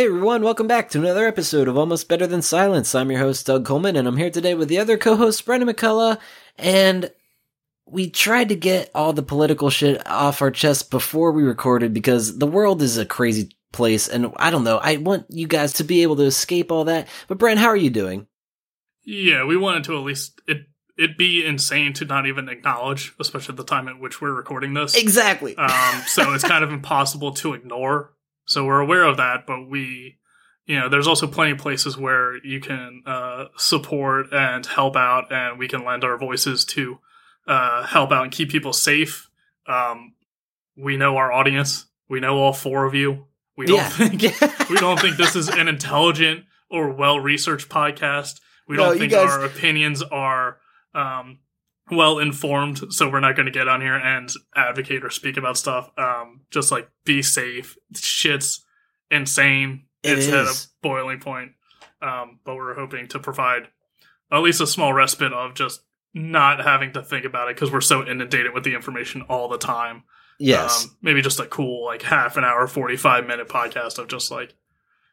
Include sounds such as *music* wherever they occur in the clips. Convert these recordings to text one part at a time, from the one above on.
Hey everyone, welcome back to another episode of Almost Better Than Silence. I'm your host, Doug Coleman, and I'm here today with the other co-host, Brendan McCullough, and we tried to get all the political shit off our chest before we recorded because the world is a crazy place, and I don't know, I want you guys to be able to escape all that. But Brent, how are you doing? Yeah, we wanted to at least it it'd be insane to not even acknowledge, especially at the time at which we're recording this. Exactly. Um, so it's *laughs* kind of impossible to ignore. So we're aware of that, but we, you know, there's also plenty of places where you can uh, support and help out, and we can lend our voices to uh, help out and keep people safe. Um, we know our audience. We know all four of you. We don't Yeah. think we don't think this is an intelligent or well researched podcast. We No, don't think guys- our opinions are um, well informed, so we're not going to get on here and advocate or speak about stuff. Um, just like be safe. Shit's insane. It it's at a boiling point. Um, but we're hoping to provide at least a small respite of just not having to think about it because we're so inundated with the information all the time. yes. Um, maybe just a cool like half an hour, forty five minute podcast of just like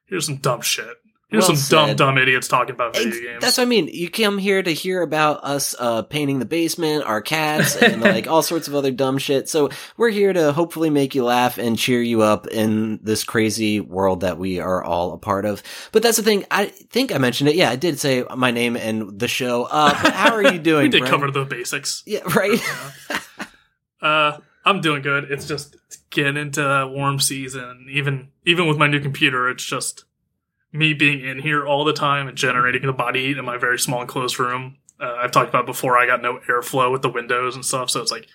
here's some dumb shit. Here's Well some dumb said. dumb idiots talking about video Ex- games. That's what I mean. You come here to hear about us uh, painting the basement, our cats, and *laughs* like all sorts of other dumb shit. So we're here to hopefully make you laugh and cheer you up in this crazy world that we are all a part of. But that's the thing. I think I mentioned it. Yeah, I did say my name and the show. Uh, how are you *laughs* doing? we did Brent? cover the basics. Yeah, right. Uh, I'm doing good. It's just getting into warm season. Even even with my new computer, it's just me being in here all the time and generating the body heat in my very small enclosed room. Uh, I've talked about before. I got no airflow with the windows and stuff, so it's like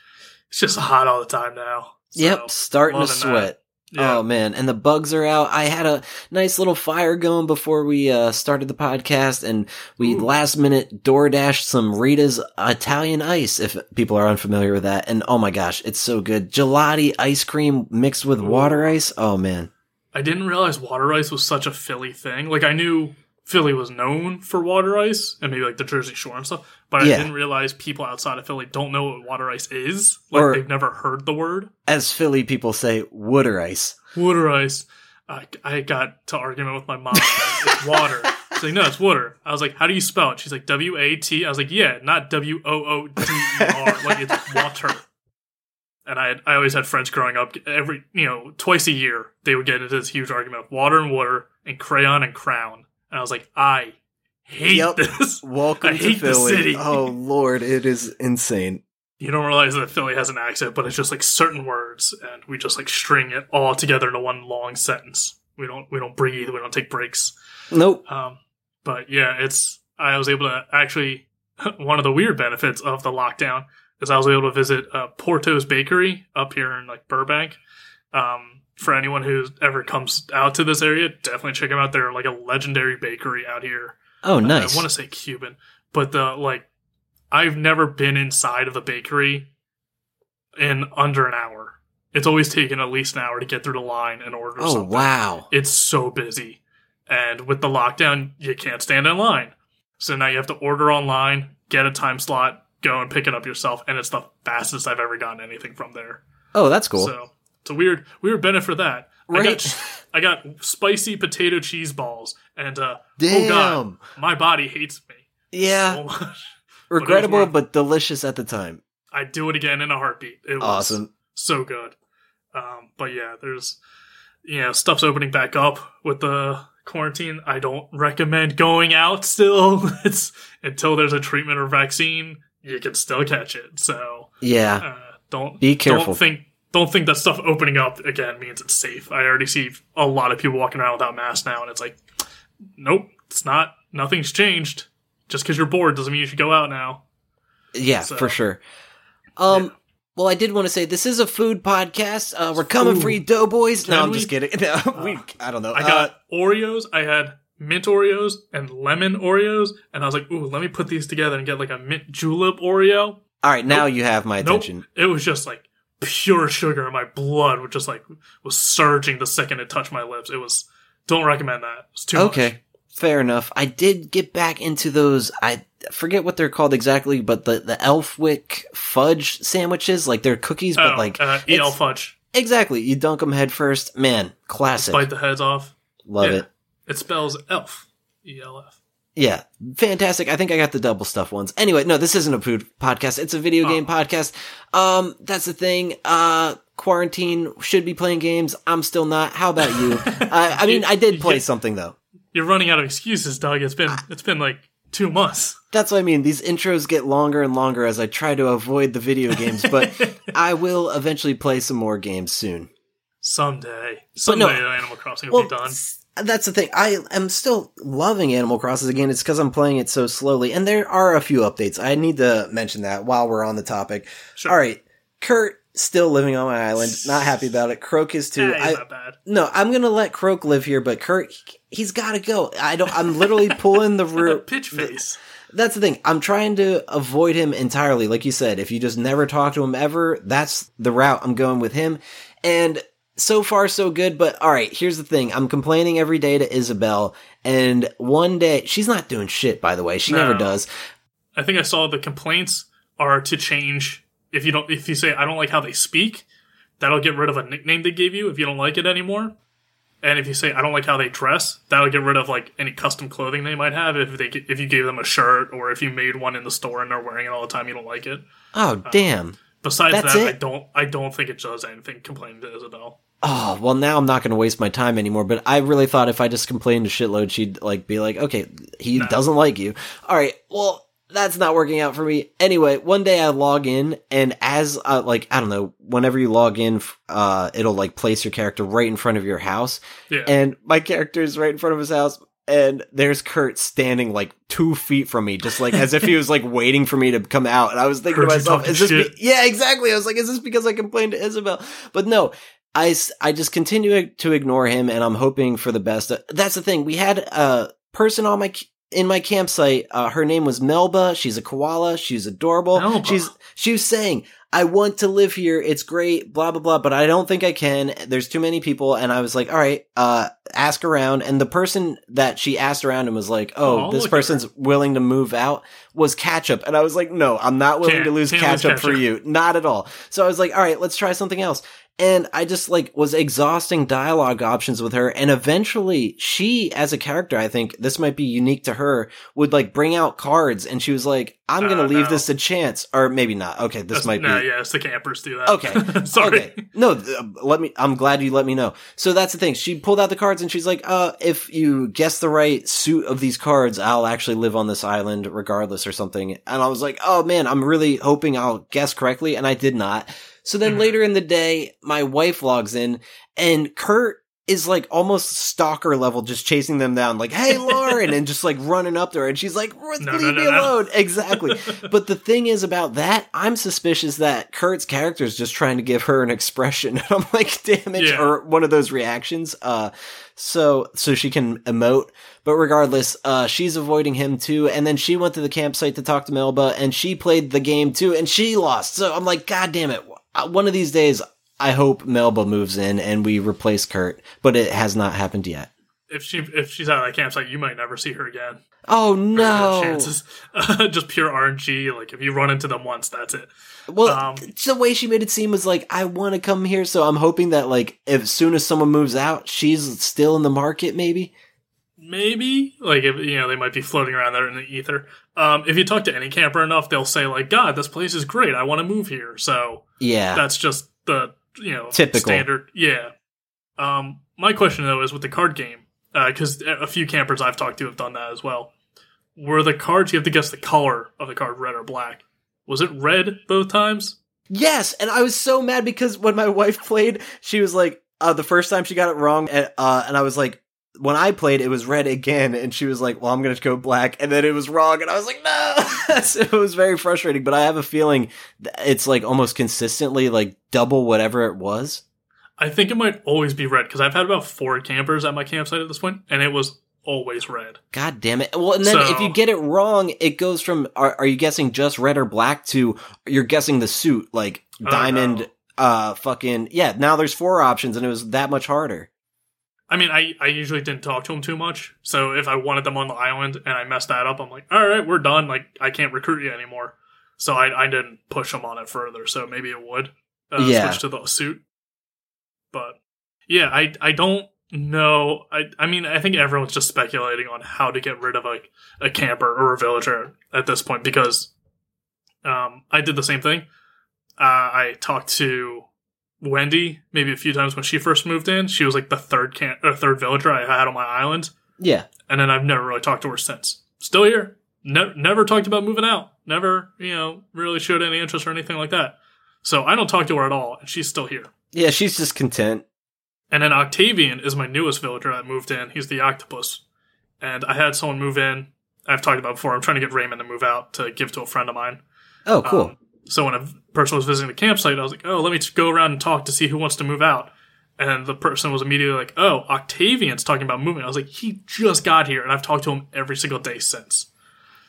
it's just hot all the time now. So, yep, starting to that. sweat. Yeah. Oh man, and the bugs are out. I had a nice little fire going before we uh, started the podcast, and we Ooh. last minute door dashed some Rita's Italian ice. If people are unfamiliar with that, and oh my gosh, it's so good! Gelati ice cream mixed with Ooh. water ice. Oh man, I didn't realize water ice was such a Philly thing. Like I knew Philly was known for water ice and maybe like the Jersey Shore and stuff, but Yeah. I didn't realize people outside of Philly don't know what water ice is. Like Or- they've never heard the word as Philly people say, water ice. water ice. I, I got to argument with my mom. it's *laughs* water. She's like, no, it's water. I was like, how do you spell it? She's like, W A T. I was like, yeah, not W O O D E R. Like it's water. And I, had, I always had friends growing up. Every you know, twice a year they would get into this huge argument of water and water and crayon and crown. And I was like, I hate Yep. this. *laughs* Welcome I to hate the Philly. city. Oh lord, it is insane. You don't realize that Philly has an accent, but it's just like certain words, and we just like string it all together into one long sentence. We don't we don't breathe. We don't take breaks. Nope. Um, but yeah, it's I was able to actually *laughs* one of the weird benefits of the lockdown is I was able to visit uh, Porto's Bakery up here in like Burbank. Um, for anyone who ever comes out to this area, definitely check them out. They're like a legendary bakery out here. Oh Uh, nice. I want to say Cuban, but the like, I've never been inside of the bakery in under an hour. It's always taken at least an hour to get through the line and order oh something. wow. It's so busy. And with the lockdown, you can't stand in line. So now you have to order online, get a time slot, go and pick it up yourself, and it's the fastest I've ever gotten anything from there. Oh, that's cool. So it's a weird weird benefit for that. I got *laughs* I got spicy potato cheese balls and uh Damn. oh god, my body hates me yeah. so. *laughs* Regrettable, worth- but delicious at the time. I'd do it again in a heartbeat. It was Awesome. so good. Um, but yeah, there's you know stuff's opening back up with the quarantine. I don't recommend going out still. *laughs* It's until there's a treatment or vaccine, you can still catch it. So Yeah. uh, don't Be careful. Don't think don't think that stuff opening up again means it's safe. I already see a lot of people walking around without masks now, and it's like, nope, it's not. Nothing's changed. Just because you're bored doesn't mean you should go out now. Yeah, So- for sure. Um, Yeah. well, I did want to say this is a food podcast. Uh, we're coming for Ooh. you, Doughboys. No, I'm we? just kidding. *laughs* No, we, I don't know. I Uh, got Oreos. I had mint Oreos and lemon Oreos, and I was like, ooh, let me put these together and get like a mint julep Oreo. all right, now you have my Nope. attention. It was just like pure sugar, and my blood was just like was surging the second it touched my lips. It was. Don't recommend that. It's too Okay, much. fair enough. I did get back into those. I forget what they're called exactly, but the the Elfwick fudge sandwiches, like they're cookies, but oh, like uh, it's- fudge. exactly, you dunk them head first. Man, classic. Bite the heads off. Love Yeah. it. It spells elf. E L F. Yeah, fantastic. I think I got the double stuff ones. Anyway, no, this isn't a food podcast. It's a video Oh. game podcast. Um, that's the thing. Uh, quarantine should be playing games. I'm still not. How about you? *laughs* uh, I mean, I did play something though. You're running out of excuses, Doug. It's been it's been like two months. That's what I mean. These intros get longer and longer as I try to avoid the video games, but *laughs* I will eventually play some more games soon. Someday, But no- someday, Animal Crossing will Well, be done. s- that's the thing. I am still loving Animal Crossing again. It's because I'm playing it so slowly, and there are a few updates. I need to mention that while we're on the topic. Sure. All right, Curt still living on my island. Not happy about it. Croque is too. I, not bad. no, I'm gonna let Croque live here, but Curt, he's got to go. I don't. I'm literally *laughs* pulling the root. *laughs* pitch face. That's the thing. I'm trying to avoid him entirely. Like you said, if you just never talk to him ever, that's the route I'm going with him. And so far, so good. But all right, here's the thing. I'm complaining every day to Isabelle. And one day, she's not doing shit, by the way. She never does. I think I saw the complaints are to change if you don't if you say I don't like how they speak, that'll get rid of a nickname they gave you if you don't like it anymore. And if you say I don't like how they dress, that'll get rid of like any custom clothing they might have if they if you gave them a shirt or if you made one in the store and they're wearing it all the time you don't like it. Oh, uh, damn. Besides That's that, I don't I don't think it does anything complaining to Isabelle. Oh, well, now I'm not going to waste my time anymore. But I really thought if I just complained a shitload, she'd like be like, okay, he No. doesn't like you. All right. Well, that's not working out for me. Anyway, one day I log in and as, uh, like, I don't know, whenever you log in, uh, it'll like place your character right in front of your house. Yeah. And my character is right in front of his house. And there's Curt standing like two feet from me, just like as if he was like waiting for me to come out. And I was thinking to myself, is this, be- yeah, exactly. I was like, is this because I complained to Isabelle? But no, I, I just continue to ignore him and I'm hoping for the best. That's the thing. We had a person on my, in my campsite. Uh, her name was Melba. She's a koala. She's adorable. Melba. She's, she was saying, I want to live here. It's great, blah, blah, blah, but I don't think I can. There's too many people. And I was like, all right, uh, ask around. And the person that she asked around and was like, oh, Oh, this person's willing to move out was ketchup. And I was like, no, I'm not willing Can't- to lose ketchup for you. Not at all. So I was like, all right, let's try something else. And I just like was exhausting dialogue options with her. And eventually she, as a character, I think this might be unique to her, would like bring out cards and she was like, I'm going to Uh, leave no. this to chance. Or maybe not. Okay. This That's- might be. yeah, it's the campers do that. Okay. *laughs* Sorry. Okay. No, th- let me, I'm glad you let me know. So that's the thing. She pulled out the cards and she's like, uh, if you guess the right suit of these cards, I'll actually live on this island regardless or something. And I was like, oh man, I'm really hoping I'll guess correctly. And I did not. So then Mhm. later in the day, my wife logs in and Curt is like almost stalker level, just chasing them down, like, hey, Lauren, and just like running up to her. And she's like, No, leave no, me no, no. alone. Exactly. *laughs* But the thing is about that, I'm suspicious that Curt's character is just trying to give her an expression. *laughs* And I'm like, damn it, Yeah. or one of those reactions. Uh, so, so she can emote. But regardless, uh, she's avoiding him too. And then she went to the campsite to talk to Melba and she played the game too and she lost. So I'm like, God damn it. Uh, One of these days, I hope Melba moves in and we replace Curt, but it has not happened yet. if she if she's out of that campsite, you might never see her again. Oh *laughs* no. chances. *laughs* just pure RNG. Like if you run into them once, that's it. Well, Um, the way she made it seem was like, I want to come here. So I'm hoping that like, as soon as someone moves out, she's still in the market, maybe. Maybe like if you know they might be floating around there in the ether. Um, if you talk to any camper enough, they'll say like, "God, this place is great. I want to move here." So Yeah. that's just the you know Typical. standard. Yeah. Um, my question though is with the card game because a few campers I've talked to have done that as well. Were the cards you have to guess the color of the card, red or black? Was it red both times? Yes, and I was so mad because when my *laughs* wife played, she was like, uh, the first time she got it wrong, and, uh, and I was like, when I played, it was red again, and she was like, "Well, I'm gonna go black," and then it was wrong, and I was like, "No!" *laughs* so it was very frustrating. But I have a feeling it's like almost consistently like double whatever it was. I think it might always be red because I've had about four campers at my campsite at this point, and it was always red. God damn it! Well, and then if you get it wrong, it goes from are, are you guessing just red or black to you're guessing the suit like diamond, uh, fucking yeah. Now there's four options, and it was that much harder. I mean, I, I usually didn't talk to them too much. So if I wanted them on the island and I messed that up, I'm like, all right, we're done. Like, I can't recruit you anymore. So I, I didn't push them on it further. So maybe it would uh, Yeah. switch to the suit. But yeah, I, I don't know. I I mean I think everyone's just speculating on how to get rid of like a camper or a villager at this point because um I did the same thing. Uh, I talked to Wendy maybe a few times when she first moved in. She was like the third can or third villager I had on my island, Yeah. and then I've never really talked to her since. Still here. Ne- never talked about moving out. Never, you know, really showed any interest or anything like that. So I don't talk to her at all, and she's still here. Yeah, she's just content. And then Octavian is my newest villager that moved in. He's the octopus. And I had someone move in. I've talked about before. I'm trying to get Raymond to move out to give to a friend of mine. Oh, cool. Um, so when a person was visiting the campsite, I was like, "Oh, let me just go around and talk to see who wants to move out." And the person was immediately like, "Oh, Octavian's talking about moving." I was like, "He just got here, and I've talked to him every single day since."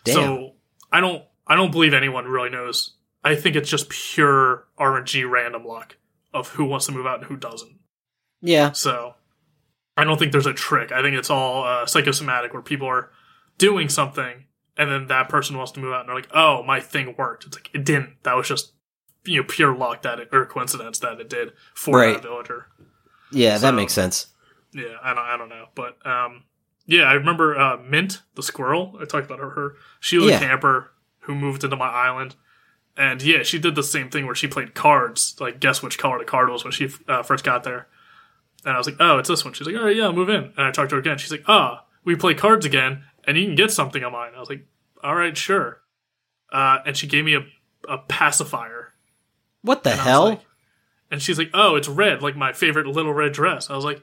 Damn. So I don't, I don't believe anyone really knows. I think it's just pure RNG random luck of who wants to move out and who doesn't. yeah. So I don't think there's a trick. I think it's all uh, psychosomatic where people are doing something and then that person wants to move out and they're like, "Oh, my thing worked." It's like it didn't. That was just you know pure luck that it, or coincidence that it did for Right. that villager. Yeah, that makes sense. Yeah, I don't, I don't know, but um, yeah, I remember uh, Mint the squirrel. I talked about her. Her she was Yeah. a camper who moved into my island, and yeah, she did the same thing where she played cards. Like, guess which color the card was when she uh, first got there. And I was like, oh, it's this one. She's like, all right, yeah, move in. And I talked to her again. She's like, ah, we play cards again, and you can get something on mine. I was like, all right, sure. Uh, and she gave me a, a pacifier. What the And hell? like- and she's like, oh, it's red, like my favorite little red dress. I was like,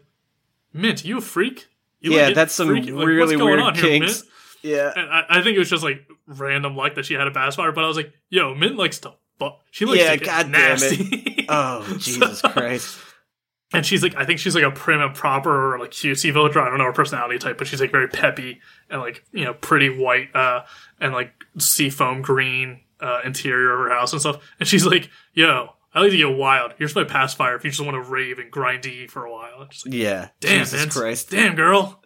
Mint, you a freak? You Yeah, like, that's some freaky- like, really what's going weird on here, kinks. Mint? yeah. And I, I think it was just like random luck that she had a pacifier, but I was like, yo, Mint likes to fuck. She likes Yeah, to get God damn it. nasty. Oh, *laughs* Jesus Christ. And she's like, I think she's like a prim and proper or like cutesy villager. I don't know her personality type, but she's like very peppy and like you know pretty white uh and like seafoam green uh interior of her house and stuff. And she's like, yo, I like to get wild. Here's my pacifier if you just want to rave and grindy for a while. Like, Yeah. damn, Jesus Mint. Christ. damn girl.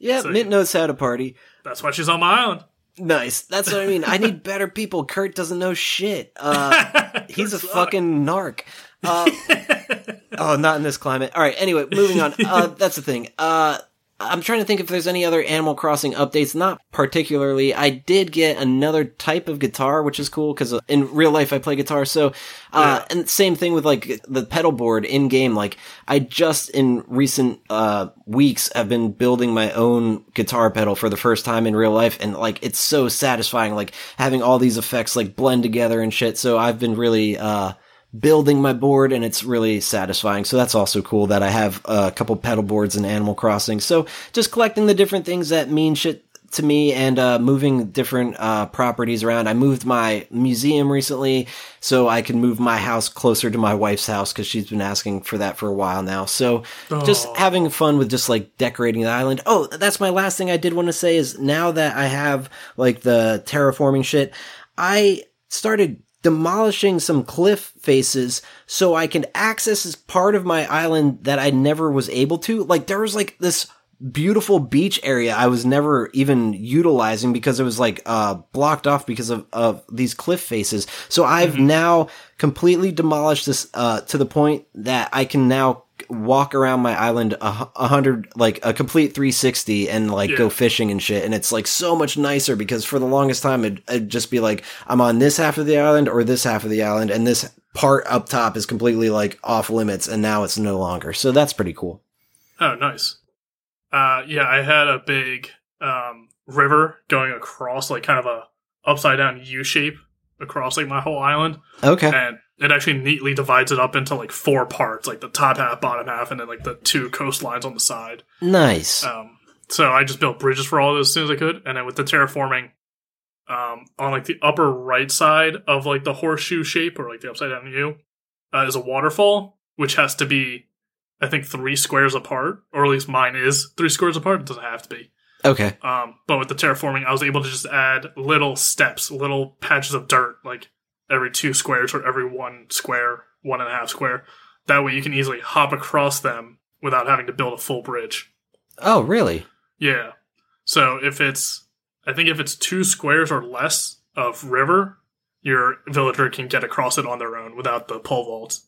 Yeah, So- Mint knows how to party. That's why she's on my island. Nice. That's what I mean. I need *laughs* better people. Curt doesn't know shit. Uh, *laughs* he's a Curt's fucking narc. Uh, *laughs* oh, not in this climate. All right. Anyway, moving on. Uh, *laughs* that's the thing. Uh, I'm trying to think if there's any other Animal Crossing updates. Not particularly. I did get another type of guitar, which is cool because in real life I play guitar. So, uh, Yeah. and same thing with like the pedal board in game. Like I just in recent uh weeks have been building my own guitar pedal for the first time in real life, and like it's so satisfying. Like having all these effects like blend together and shit. So I've been really uh building my board and it's really satisfying. So that's also cool that I have a couple pedal boards in Animal Crossing. So just collecting the different things that mean shit to me and uh, moving different uh, properties around. I moved my museum recently so I can move my house closer to my wife's house because she's been asking for that for a while now. So just having fun with just like decorating the island. Oh, that's my last thing I did want to say is now that I have like the terraforming shit, I started demolishing some cliff faces so I can access this part of my island that I never was able to. Like there was like this beautiful beach area I was never even utilizing because it was like uh blocked off because of of these cliff faces. So I've now completely demolished this uh to the point that I can now walk around my island a, a hundred like a complete 360 and like Yeah. go fishing and shit and it's like so much nicer because for the longest time it'd, it'd just be like i'm on this half of the island or this half of the island and this part up top is completely like off limits and now it's no longer so that's pretty cool Oh, nice. Uh, yeah, I had a big um, river going across, like kind of a upside down U shape across like my whole island, okay and it actually neatly divides it up into like four parts, like the top half, bottom half, and then like the two coastlines on the side. nice Um, so I just built bridges for all of those as soon as I could, and then with the terraforming, um, on like the upper right side of like the horseshoe shape or like the upside down U, uh, is a waterfall which has to be, I think, three squares apart, or at least mine is three squares apart. It doesn't have to be. Okay Um, but with the terraforming, I was able to just add little steps, little patches of dirt, like every two squares or every one square, one and a half square. That way you can easily hop across them without having to build a full bridge. oh really Yeah. So if it's, I think if it's two squares or less of river, your villager can get across it on their own without the pole vault.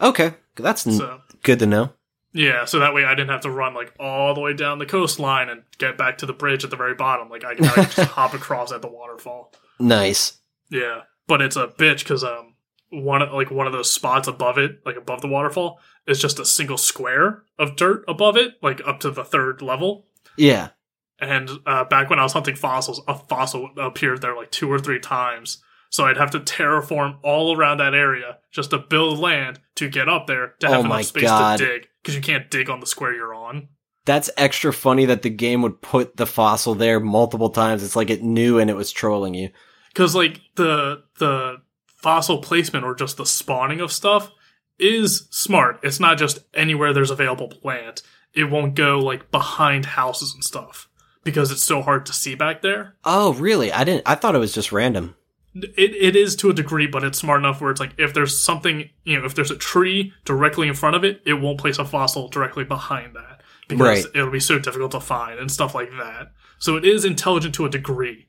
okay that's So good to know Yeah, so that way I didn't have to run like all the way down the coastline and get back to the bridge at the very bottom. Like I can, I just *laughs* hop across at the waterfall. Nice. Yeah, but it's a bitch because um one like one of those spots above it, like above the waterfall, is just a single square of dirt above it, like up to the third level. Yeah. And uh, back when I was hunting fossils, a fossil appeared there like two or three times. So I'd have to terraform all around that area just to build land to get up there to have Oh enough space God. to dig because you can't dig on the square you're on. That's extra funny that the game would put the fossil there multiple times. It's like it knew and it was trolling you. because like the the fossil placement or just the spawning of stuff is smart. It's not just anywhere there's available plant. It won't go like behind houses and stuff because it's so hard to see back there. Oh, really? I didn't. I thought it was just random. It it is to a degree, but it's smart enough where it's like if there's something you know if there's a tree directly in front of it, it won't place a fossil directly behind that because Right. it'll be so difficult to find and stuff like that. So it is intelligent to a degree,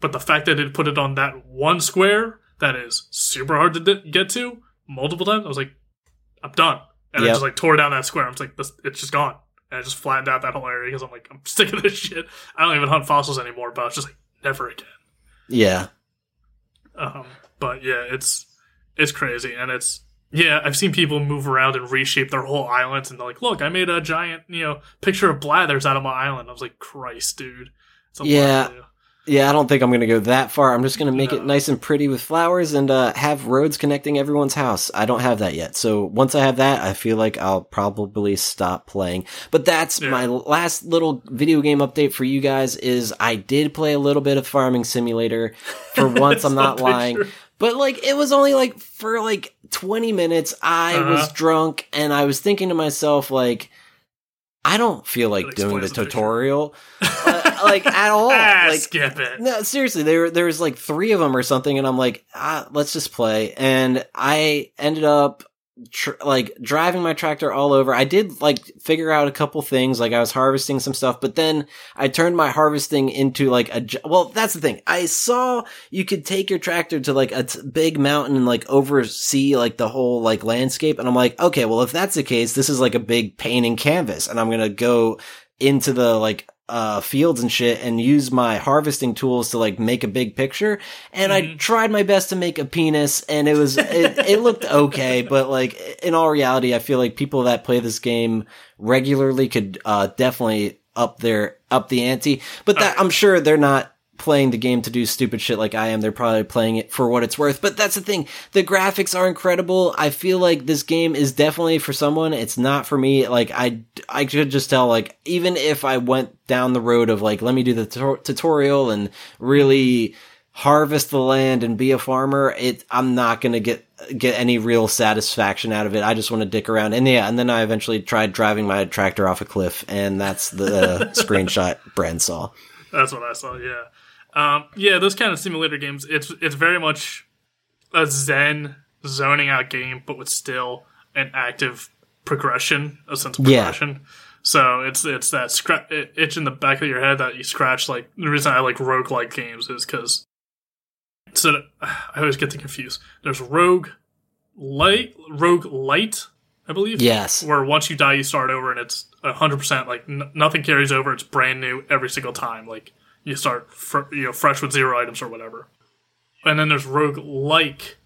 but the fact that it put it on that one square that is super hard to di- get to multiple times, I was like, I'm done, and I just like tore down that square. I'm just like, this, it's just gone, and I just flattened out that whole area because I'm like, I'm *laughs* sick of this shit. I don't even hunt fossils anymore, but I was just like, never again. Yeah. Um, but yeah, it's it's crazy, and it's yeah. I've seen people move around and reshape their whole islands, and they're like, "Look, I made a giant, you know, picture of Blathers out of my island." I was like, "Christ, dude!" Yeah. Yeah, I don't think I'm going to go that far. I'm just going to make it nice and pretty with flowers and uh, have roads connecting everyone's house. I don't have that yet. So once I have that, I feel like I'll probably stop playing. But that's Yeah. my last little video game update for you guys is I did play a little bit of Farming Simulator. For *laughs* once, I'm not lying. But like it was only like for like 20 minutes I was Uh-huh. drunk and I was thinking to myself like I don't feel like doing the the tutorial *laughs* uh, like at *laughs* all. Ah, like skip it. no, seriously, there there was like three of them or something, and I'm like, ah, let's just play. And I ended up tr- like driving my tractor all over. I did like figure out a couple things, like I was harvesting some stuff, but then I turned my harvesting into like a well. That's the thing. I saw you could take your tractor to like a t- big mountain and like oversee like the whole like landscape, and I'm like, okay, well if that's the case, this is like a big painting canvas, and I'm gonna go into the like uh fields and shit and use my harvesting tools to like make a big picture. And I Mhm. tried my best to make a penis and it was it, it looked okay. *laughs* But like in all reality I feel like people that play this game regularly could uh definitely up their up the ante. But that I'm sure they're not playing the game to do stupid shit like I am they're probably playing it for what it's worth. But that's the thing. The graphics are incredible. I feel like this game is definitely for someone. It's not for me. Like I I could just tell like even if I went down the road of like let me do the tu- tutorial and really harvest the land and be a farmer it I'm not going to get get any real satisfaction out of it. I just want to dick around. And yeah and then I eventually tried driving my tractor off a cliff and that's the *laughs* screenshot Brand saw. That's what I saw. Yeah, um, yeah. Those kind of simulator games. It's it's very much a Zen zoning out game, but with still an active progression, a sense of Yeah. progression. So it's it's that scra- it- itch in the back of your head that you scratch. Like the reason I like roguelike games is because so that- I always get confused. There's rogue light, roguelite, I believe yes where once you die you start over and it's 100% like n- nothing carries over it's brand new every single time like you start fr- you know fresh with zero items or whatever. And then there's rogue like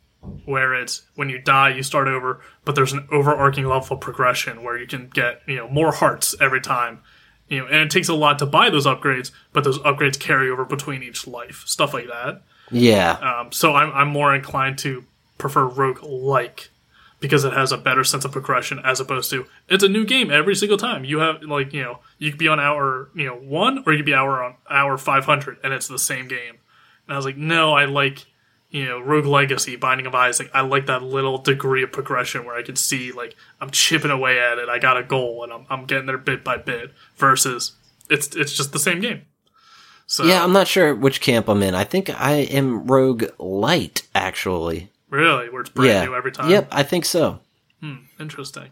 where it's when you die you start over but there's an overarching level progression where you can get you know more hearts every time. You know and it takes a lot to buy those upgrades but those upgrades carry over between each life stuff like that. Yeah. Um, so I'm, I'm more inclined to prefer rogue like because it has a better sense of progression as opposed to it's a new game every single time. You have like you know you could be on hour you know one or you could be hour on hour five hundred and it's the same game. And I was like, no, I like you know Rogue Legacy, Binding of Isaac. I like that little degree of progression where I can see like I'm chipping away at it. I got a goal and I'm I'm getting there bit by bit. Versus it's it's just the same game. So yeah I'm not sure which camp I'm in I think I am rogue light actually really, where it's brand yeah new every time. yep I think so Interesting.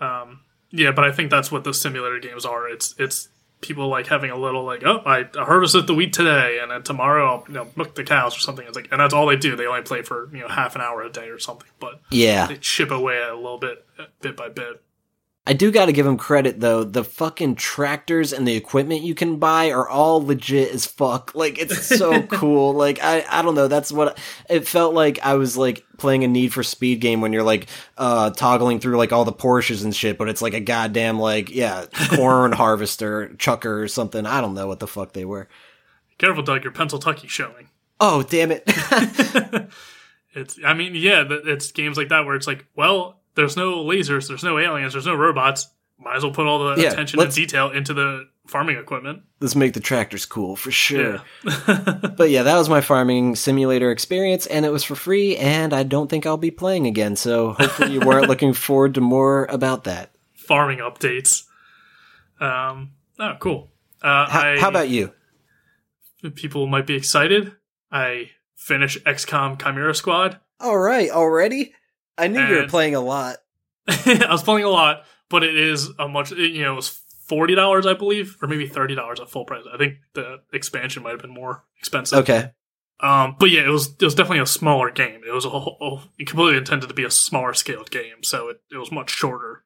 Um, yeah, but I think that's what the simulator games are. It's it's people like having a little like, oh, I harvested the wheat today, and then tomorrow I'll you know milk the cows or something. It's like, and that's all they do. They only play for you know half an hour a day or something, but yeah they chip away at a little bit, bit by bit. I do got to give him credit though. The fucking tractors and the equipment you can buy are all legit as fuck. *laughs* Like it's so *laughs* cool. Like I I don't know. That's what it felt like. I was like playing a Need for Speed game when you're like uh toggling through like all the Porsches and shit, but it's like a goddamn like yeah *laughs* corn harvester chucker or something. I don't know what the fuck they were. Careful, Doug. Your Pennsyltucky showing. Oh damn it! it's. I mean, yeah. It's games like that where it's like, well, there's no lasers, there's no aliens, there's no robots. Might as well put all the Yeah, attention and detail into the farming equipment. Let's make the tractors cool for sure. Yeah. *laughs* *laughs* But yeah, that was my farming simulator experience, and it was for free, and I don't think I'll be playing again. So hopefully you weren't *laughs* looking forward to more about that. farming updates. Um. Oh, cool. Uh, How, I, how about you? people might be excited? I finish XCOM Chimera Squad. All right, already. I knew you were playing a lot. *laughs* I was playing a lot, but it is a much. You know, it was forty dollars, I believe, or maybe thirty dollars at full price. I think the expansion might have been more expensive. Okay. Um, but yeah, it was it was definitely a smaller game. It was a whole, completely intended to be a smaller scaled game, so it, it was much shorter.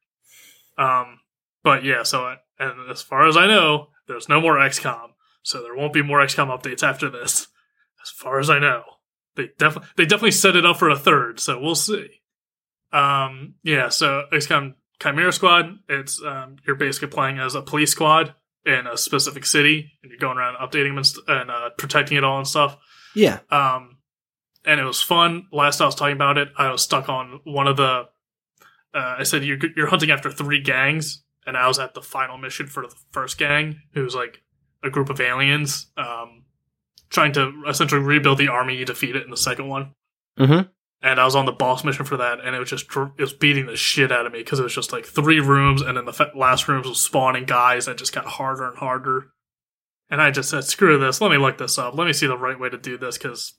Um, but yeah, so I, and as far as I know, there's no more XCOM, so there won't be more XCOM updates after this. As far as I know, they definitely they definitely set it up for a third, so we'll see. Um, yeah, so XCOM Chimera Squad, it's um, you're basically playing as a police squad in a specific city, and you're going around updating them and, st- and uh, protecting it all and stuff. Yeah. Um, and it was fun. Last I was talking about it, I was stuck on one of the. Uh, I said you're you're hunting after three gangs, and I was at the final mission for the first gang, who's like a group of aliens, um, trying to essentially rebuild the army you it in the second one. Mm-hmm. And I was on the boss mission for that, and it was just it was beating the shit out of me because it was just like three rooms, and then the last rooms was spawning guys, and it just got harder and harder. And I just said, "Screw this! Let me look this up. Let me see the right way to do this because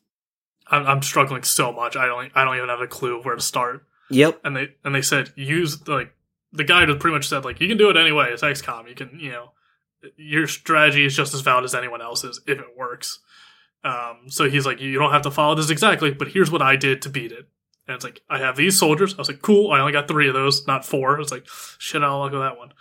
I'm, I'm struggling so much. I don't I don't even have a clue where to start." Yep. And they and they said use like the guide pretty much said like you can do it anyway. It's XCOM. You can you know your strategy is just as valid as anyone else's if it works. Um, so he's like, you don't have to follow this exactly, but here's what I did to beat it. And it's like, I have these soldiers. I was like, cool. I only got three of those, not four. It's like, shit, I'll with that one.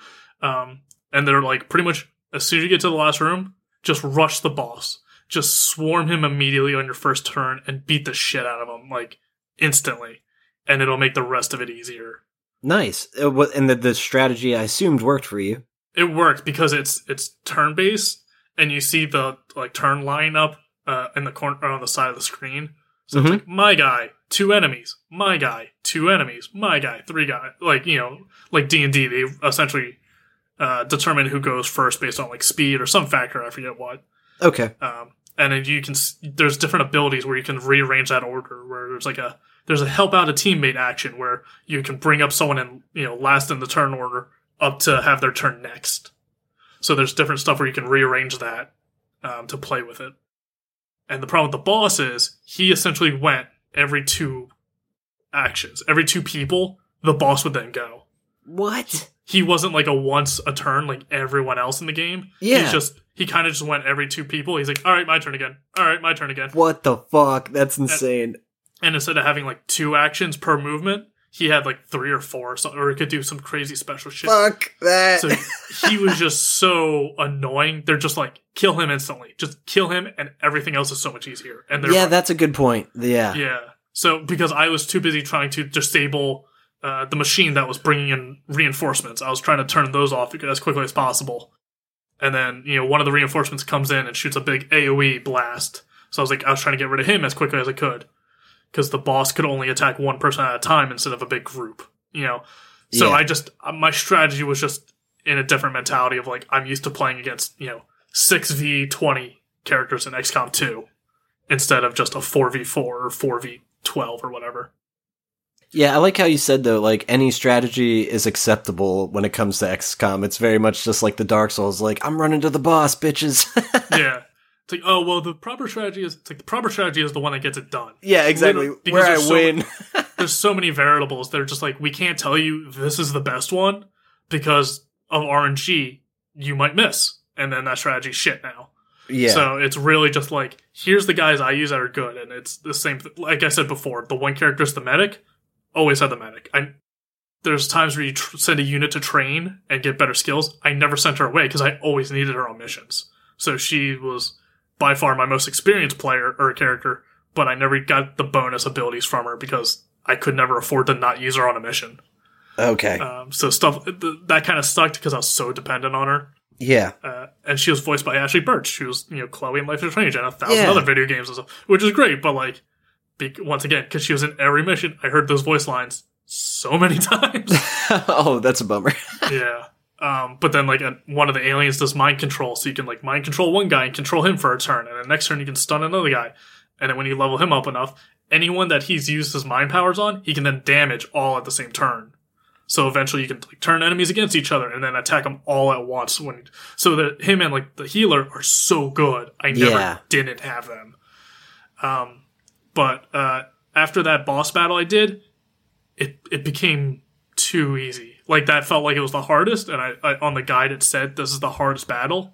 Um, and they're like, pretty much as soon as you get to the last room, just rush the boss. Just swarm him immediately on your first turn and beat the shit out of him, like instantly. And it'll make the rest of it easier. Nice. Uh, what- And the, the strategy I assumed worked for you. it worked because it's it's turn based and you see the like turn line up uh, in the corner on the side of the screen. So Mhm. it's like my guy, two enemies, my guy, two enemies, my guy, three guy. Like you know, like D and D, they essentially uh, determine who goes first based on like speed or some factor. I forget what. Okay. Um, and then you can there's different abilities where you can rearrange that order. Where there's like a there's a help out a teammate action where you can bring up someone in you know last in the turn order up to have their turn next. So there's different stuff where you can rearrange that um, to play with it. And the problem with the boss is he essentially went every two actions, every two people, the boss would then go. What? He wasn't like a once a turn like everyone else in the game. Yeah. He's just he kind of just went every two people. He's like, all right, my turn again. All right, my turn again. What the fuck? That's insane. And instead of having like two actions per movement, he had like three or four, or, something, or he could do some crazy special shit. Fuck that. So he was just so annoying. They're just like, kill him instantly. Just kill him, and everything else is so much easier. And they're yeah, like- that's a good point. Yeah. yeah. So because I was too busy trying to disable uh, the machine that was bringing in reinforcements, I was trying to turn those off as quickly as possible. And then you know one of the reinforcements comes in and shoots a big AOE blast. So I was like, I was trying to get rid of him as quickly as I could because the boss could only attack one person at a time instead of a big group. You know. So Yeah. I just uh, my strategy was just in a different mentality of like I'm used to playing against you know six v twenty characters in XCOM two instead of just a four v four or four v twelve or whatever. Yeah, I like how you said though, like any strategy is acceptable when it comes to XCOM. It's very much just like the Dark Souls, like I'm running to the boss, bitches. *laughs* yeah, it's like oh well, the proper strategy is like the proper strategy is the one that gets it done. yeah, exactly. Because Where I there's so win. *laughs* There's so many variables. They're just like we can't tell you this is the best one because of RNG. You might miss, and then that strategy's shit now. yeah. So it's really just like here's the guys I use that are good, and it's the same. Th- like I said before, the one character's the medic. Always had the medic. I there's times where you tr- send a unit to train and get better skills. I never sent her away because I always needed her on missions. So she was by far my most experienced player or character, but I never got the bonus abilities from her because I could never afford to not use her on a mission. Okay. Um, so stuff th- that kind of sucked because I was so dependent on her. yeah. Uh, and she was voiced by Ashly Burch. She was, you know, Chloe in Life is Strange and a thousand Yeah. other video games and stuff, which is great. But like, be- once again, because she was in every mission, I heard those voice lines so many *laughs* times. *laughs* oh, that's a bummer. yeah. Um, but then like uh, one of the aliens does mind control, so you can like mind control one guy and control him for a turn, and the next turn you can stun another guy. And then when you level him up enough, anyone that he's used his mind powers on, he can then damage all at the same turn. So eventually you can like turn enemies against each other and then attack them all at once. When so that him and like the healer are so good, I never Yeah. didn't have them. Um, but uh, after that boss battle I did, it it became too easy. Like that felt like it was the hardest, and I, I on the guide it said this is the hardest battle,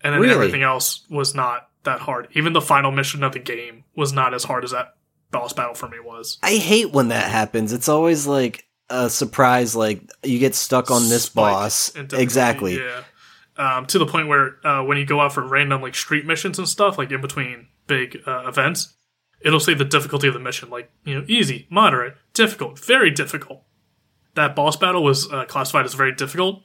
and then Really? everything else was not that hard. Even the final mission of the game was not as hard as that boss battle for me was. I hate when that happens. It's always like a surprise, like you get stuck on this Spike boss. Exactly. Yeah. Um, to the point where uh, when you go out for random like street missions and stuff, like in between big uh, events, it'll say the difficulty of the mission, like you know, easy, moderate, difficult, very difficult. That boss battle was uh, classified as very difficult.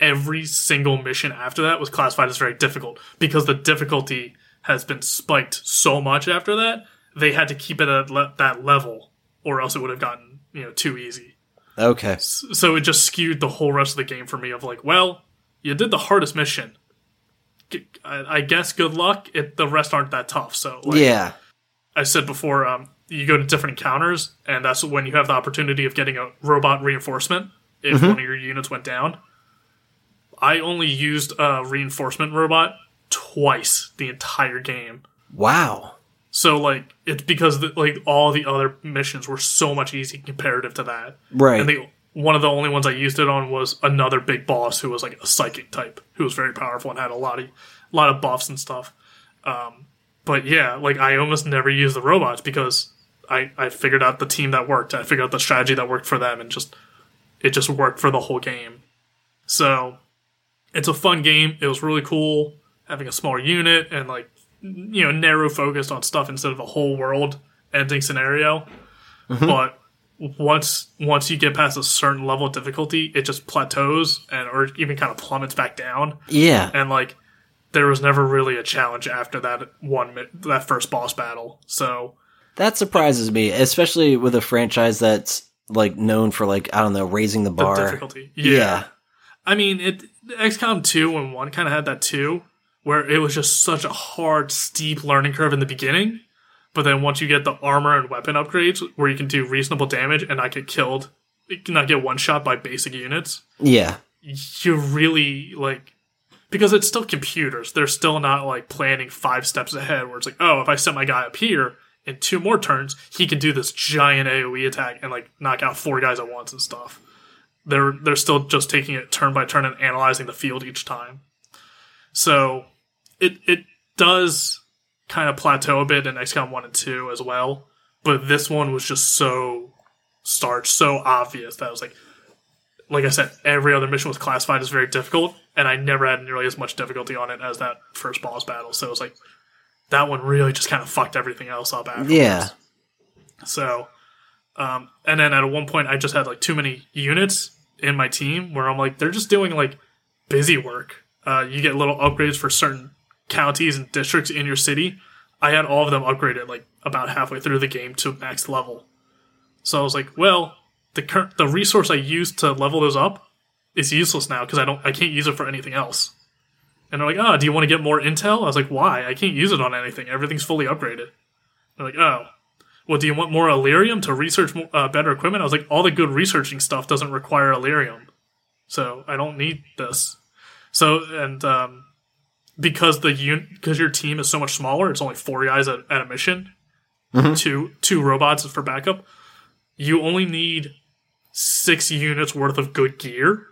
Every single mission after that was classified as very difficult because the difficulty has been spiked so much after that. They had to keep it at le- that level, or else it would have gotten you know too easy Okay. so it just skewed the whole rest of the game for me of like well you did the hardest mission G- i I guess good luck it, the rest aren't that tough so like yeah. i said before um, you go to different encounters and that's when you have the opportunity of getting a robot reinforcement if one of your units went down i only used a reinforcement robot twice the entire game Wow. so like it's because the, like all the other missions were so much easy comparative to that Right. and the one of the only ones I used it on was another big boss who was like a psychic type, who was very powerful and had a lot of a lot of buffs and stuff. Um, but yeah, like I almost never used the robots because I I figured out the team that worked. I figured out the strategy that worked for them, and just it just worked for the whole game. So it's a fun game. It was really cool having a smaller unit and like you know narrow focused on stuff instead of a whole world ending scenario. Mm-hmm. But once once you get past a certain level of difficulty, it just plateaus and or even kind of plummets back down. yeah. And like there was never really a challenge after that one that first boss battle. So That surprises me, especially with a franchise that's like known for like I don't know raising the the bar. difficulty, yeah. I mean, it XCOM two and one kind of had that too, where it was just such a hard, steep learning curve in the beginning. But then once you get the armor and weapon upgrades, where you can do reasonable damage and not get killed, not get one shot by basic units, yeah. you really like because it's still computers. They're still not like planning five steps ahead, where it's like, oh, if I set my guy up here in two more turns, he can do this giant AOE attack and like knock out four guys at once and stuff. They're they're still just taking it turn by turn and analyzing the field each time. So it it does kind of plateau a bit in XCOM one and two as well, but this one was just so starch, so obvious that I was like, like I said, every other mission was classified as very difficult, and I never had nearly as much difficulty on it as that first boss battle. So it was like that one really just kind of fucked everything else up afterwards. Yeah. So, um, and then at one point, I just had like too many units in my team where I'm like, they're just doing like busy work. Uh, you get little upgrades for certain counties and districts in your city. I had all of them upgraded like about halfway through the game to max level. So I was like, well, the current the resource I used to level those up is useless now because I don't I can't use it for anything else. And they're like, oh, do you want to get more intel? I was like, why? I can't use it on anything. Everything's fully upgraded. They're like, oh, well, do you want more Elerium to research more, uh, better equipment? I was like, all the good researching stuff doesn't require Elerium, so I don't need this. So and um, because the un- because your team is so much smaller, it's only four guys at, at a mission, two two robots for backup. You only need six units worth of good gear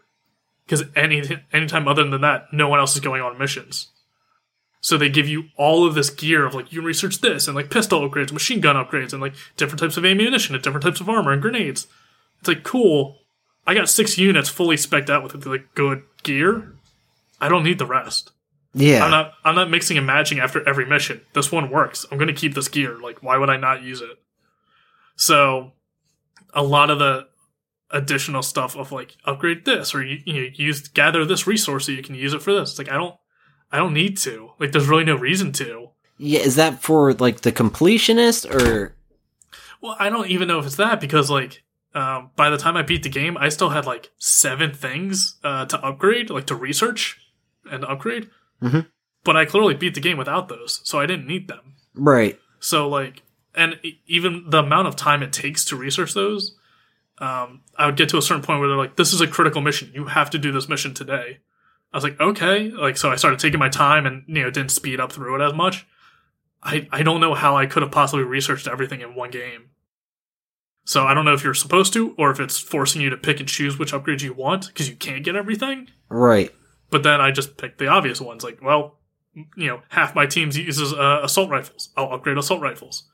because any anytime other than that, no one else is going on missions. So they give you all of this gear of like you research this and like pistol upgrades, machine gun upgrades, and like different types of ammunition and different types of armor and grenades. It's like cool, I got six units fully specced out with like good gear. I don't need the rest. Yeah. I'm not I'm not mixing and matching after every mission. This one works. I'm gonna keep this gear. Like, why would I not use it? So a lot of the additional stuff of like upgrade this or you, you know, use gather this resource so you can use it for this. It's like I don't I don't need to. Like there's really no reason to. yeah, is that for like the completionist or Well, I don't even know if it's that because like um, by the time I beat the game, I still had like seven things uh, to upgrade, like to research and upgrade. Mhm. But I clearly beat the game without those, so I didn't need them. right? So like, and even the amount of time it takes to research those, um, I would get to a certain point where they're like, "This is a critical mission. You have to do this mission today." I was like, "Okay." Like, so I started taking my time and you know didn't speed up through it as much. I I don't know how I could have possibly researched everything in one game. So I don't know if you're supposed to or if it's forcing you to pick and choose which upgrades you want because you can't get everything. Right. But then I just picked the obvious ones. Like, well, you know, half my team uses uh, assault rifles. I'll upgrade assault rifles.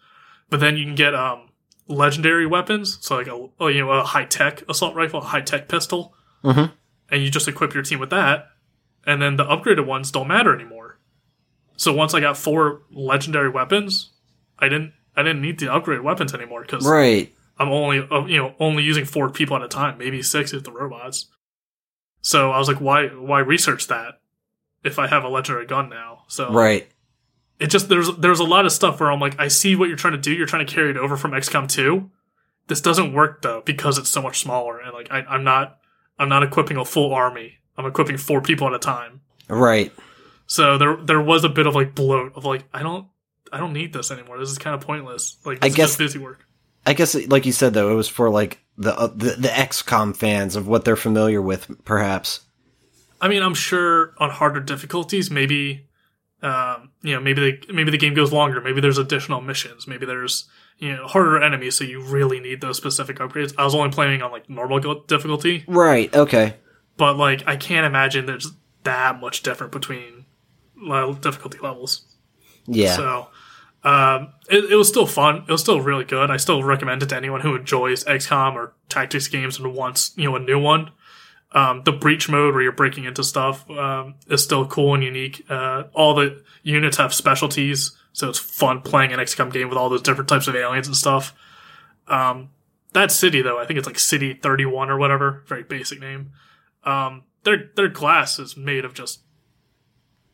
But then you can get um, legendary weapons, so like a oh, you know a high tech assault rifle, a high tech pistol, Mhm. and you just equip your team with that. And then the upgraded ones don't matter anymore. So once I got four legendary weapons, I didn't I didn't need the upgraded weapons anymore because Right. I'm only uh, you know only using four people at a time, maybe six if the robots. So I was like, why why research that if I have a legendary gun now? So Right. It just there's there's a lot of stuff where I'm like, I see what you're trying to do. You're trying to carry it over from XCOM 2. This doesn't work though because it's so much smaller and like I, I'm not I'm not equipping a full army. I'm equipping four people at a time. Right. So there there was a bit of like bloat of like I don't I don't need this anymore. This is kind of pointless. Like I this is guess- just busy work. I guess, like you said, though, it was for like the uh, the, the XCOM fans of what they're familiar with, perhaps. I mean, I'm sure on harder difficulties, maybe, um, you know, maybe the maybe the game goes longer. Maybe there's additional missions. Maybe there's you know harder enemies, so you really need those specific upgrades. I was only playing on like normal difficulty, Right. Okay. but like I can't imagine there's that much different between difficulty levels. Yeah. So. Um, it, it was still fun. It was still really good. I still recommend it to anyone who enjoys XCOM or tactics games and wants, you know, a new one. Um, the breach mode where you're breaking into stuff um, is still cool and unique. Uh, all the units have specialties, so it's fun playing an XCOM game with all those different types of aliens and stuff. Um, that city, though, I think it's like City 31 or whatever, very basic name. Um, their their glass is made of just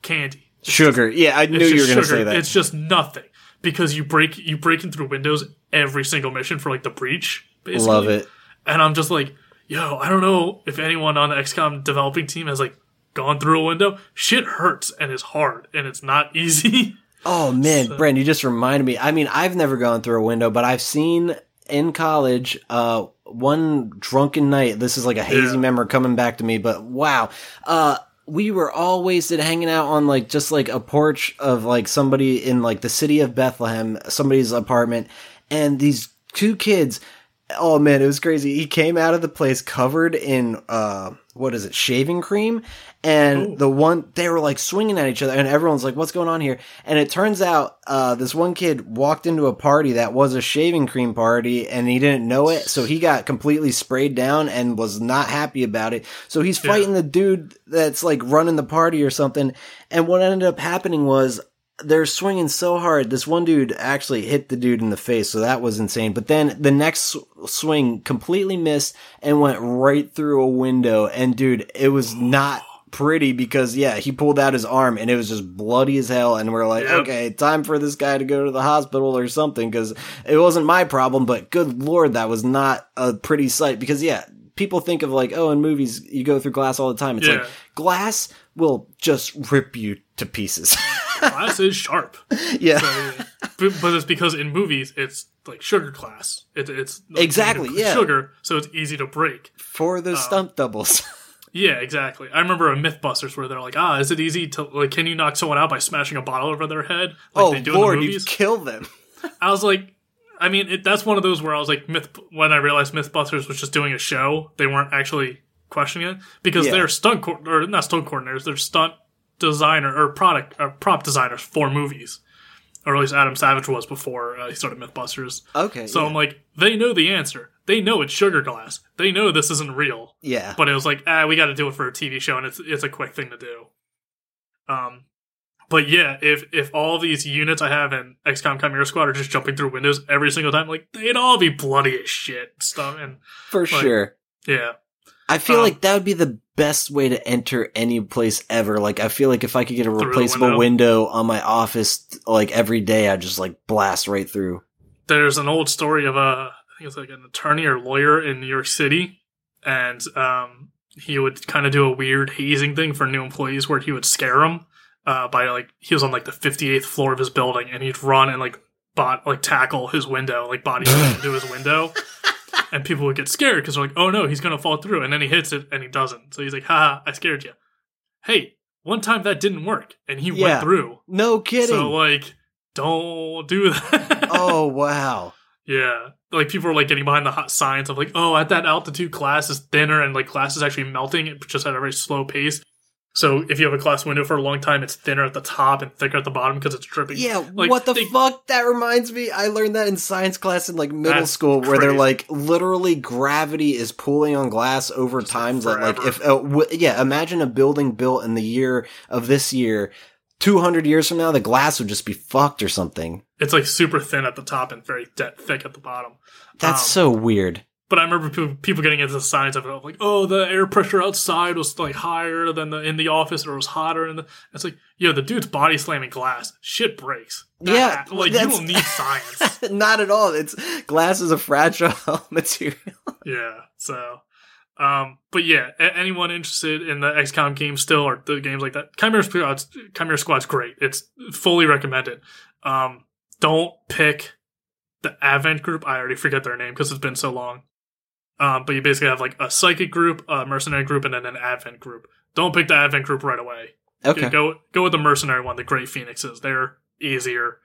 candy. Sugar. Yeah, I knew It's you were just going to say that. It's just nothing because you break you break in through windows every single mission for like the breach. Basically. Love it. And I'm just like, yo, I don't know if anyone on the XCOM developing team has like gone through a window. Shit hurts and is hard and it's not *laughs* easy. Oh man, Brent, you just reminded me. I mean, I've never gone through a window, but I've seen in college uh one drunken night. This is like a hazy Yeah. memory coming back to me, but wow. Uh we were all wasted hanging out on like just like a porch of like somebody in like the city of Bethlehem, somebody's apartment, and these two kids Oh man, it was crazy. He came out of the place covered in uh what is it, shaving cream, and Ooh. the one they were like swinging at each other, and everyone's like, "What's going on here?" And it turns out uh this one kid walked into a party that was a shaving cream party, and he didn't know it, so he got completely sprayed down and was not happy about it. So he's Yeah. fighting the dude that's like running the party or something, and what ended up happening was they're swinging so hard. This one dude actually hit the dude in the face, so that was insane. But then the next swing completely missed and went right through a window. And dude, it was not pretty because yeah, he pulled out his arm and it was just bloody as hell. And we're like, Yep. okay, time for this guy to go to the hospital or something because it wasn't my problem. But good lord, that was not a pretty sight because yeah. People think of like, oh, in movies you go through glass all the time. It's Yeah. like glass will just rip you to pieces. *laughs* Glass is sharp. yeah. but, but it's because in movies it's like sugar glass. It, it's like, Exactly, you yeah. sugar, so it's easy to break. for the stunt doubles. *laughs* Yeah, exactly. I remember a MythBusters where they're like, ah, is it easy to like? Can you knock someone out by smashing a bottle over their head like oh they do lord, in the you movies? kill them. *laughs* I was like, I mean, it, that's one of those where I was like, Myth. When I realized MythBusters was just doing a show, they weren't actually questioning it because Yeah. they're stunt co- or not stunt coordinators, they're stunt designer or product or prop designers for movies. or at least Adam Savage was before uh, he started MythBusters. Okay. So yeah. I'm like, they know the answer. They know it's sugar glass. They know this isn't real. yeah. But it was like, ah, we got to do it for a TV show, and it's it's a quick thing to do. Um, but yeah, if if all these units I have in XCOM Chimera Squad are just jumping through windows every single time, like they'd all be bloody as shit and stuff. And For sure. yeah, I feel um, like that would be the best way to enter any place ever. Like, I feel like if I could get a replaceable window. on my office, like every day, I'd just like blast right through. there's an old story of a I think it's like an attorney or lawyer in New York City, and um, he would kind of do a weird hazing thing for new employees where he would scare them uh, by like he was on like the 58th floor of his building and he'd run and like bot like tackle his window like body *laughs* into his window. *laughs* And people would get scared because they're like, "Oh no, he's gonna fall through!" And then he hits it, and he doesn't. So he's like, "Ha, I scared you." Hey, one time that didn't work, and he Yeah. went through. No kidding. So like, don't do *laughs* that. oh, wow. Yeah. Like people are like getting behind the hot science of like, oh, at that altitude glass is thinner and like glass is actually melting it just at a very slow pace. So if you have a glass window for a long time, it's thinner at the top and thicker at the bottom because it's dripping. Yeah, Like, what the they- fuck? That reminds me. I learned that in science class in like middle school, where they're like literally gravity is pulling on glass over Just times that like if uh, w- yeah, imagine a building built in the year of this year, two hundred years from now, the glass would just be fucked or something. It's like super thin at the top and very de- thick at the bottom. That's Um, so weird. But I remember people, getting into the science of it, like, oh, the air pressure outside was like higher than the in the office, or it was hotter. And it's like, yo, the dude's body slamming glass, shit breaks. Yeah, like you don't need science. *laughs* Not at all. It's glass is a fragile *laughs* material. yeah. So, um, but yeah, a- anyone interested in the XCOM game still or the games like that, Chimera Squad's Chimera Squad's great. It's fully recommended. Um, don't pick the Advent group. I already forget their name because it's been so long. Um, but you basically have like a psychic group, a mercenary group, and then an Advent group. Don't pick the Advent group right away. Okay. Go go with the mercenary one, the Gray Phoenixes. They're easier.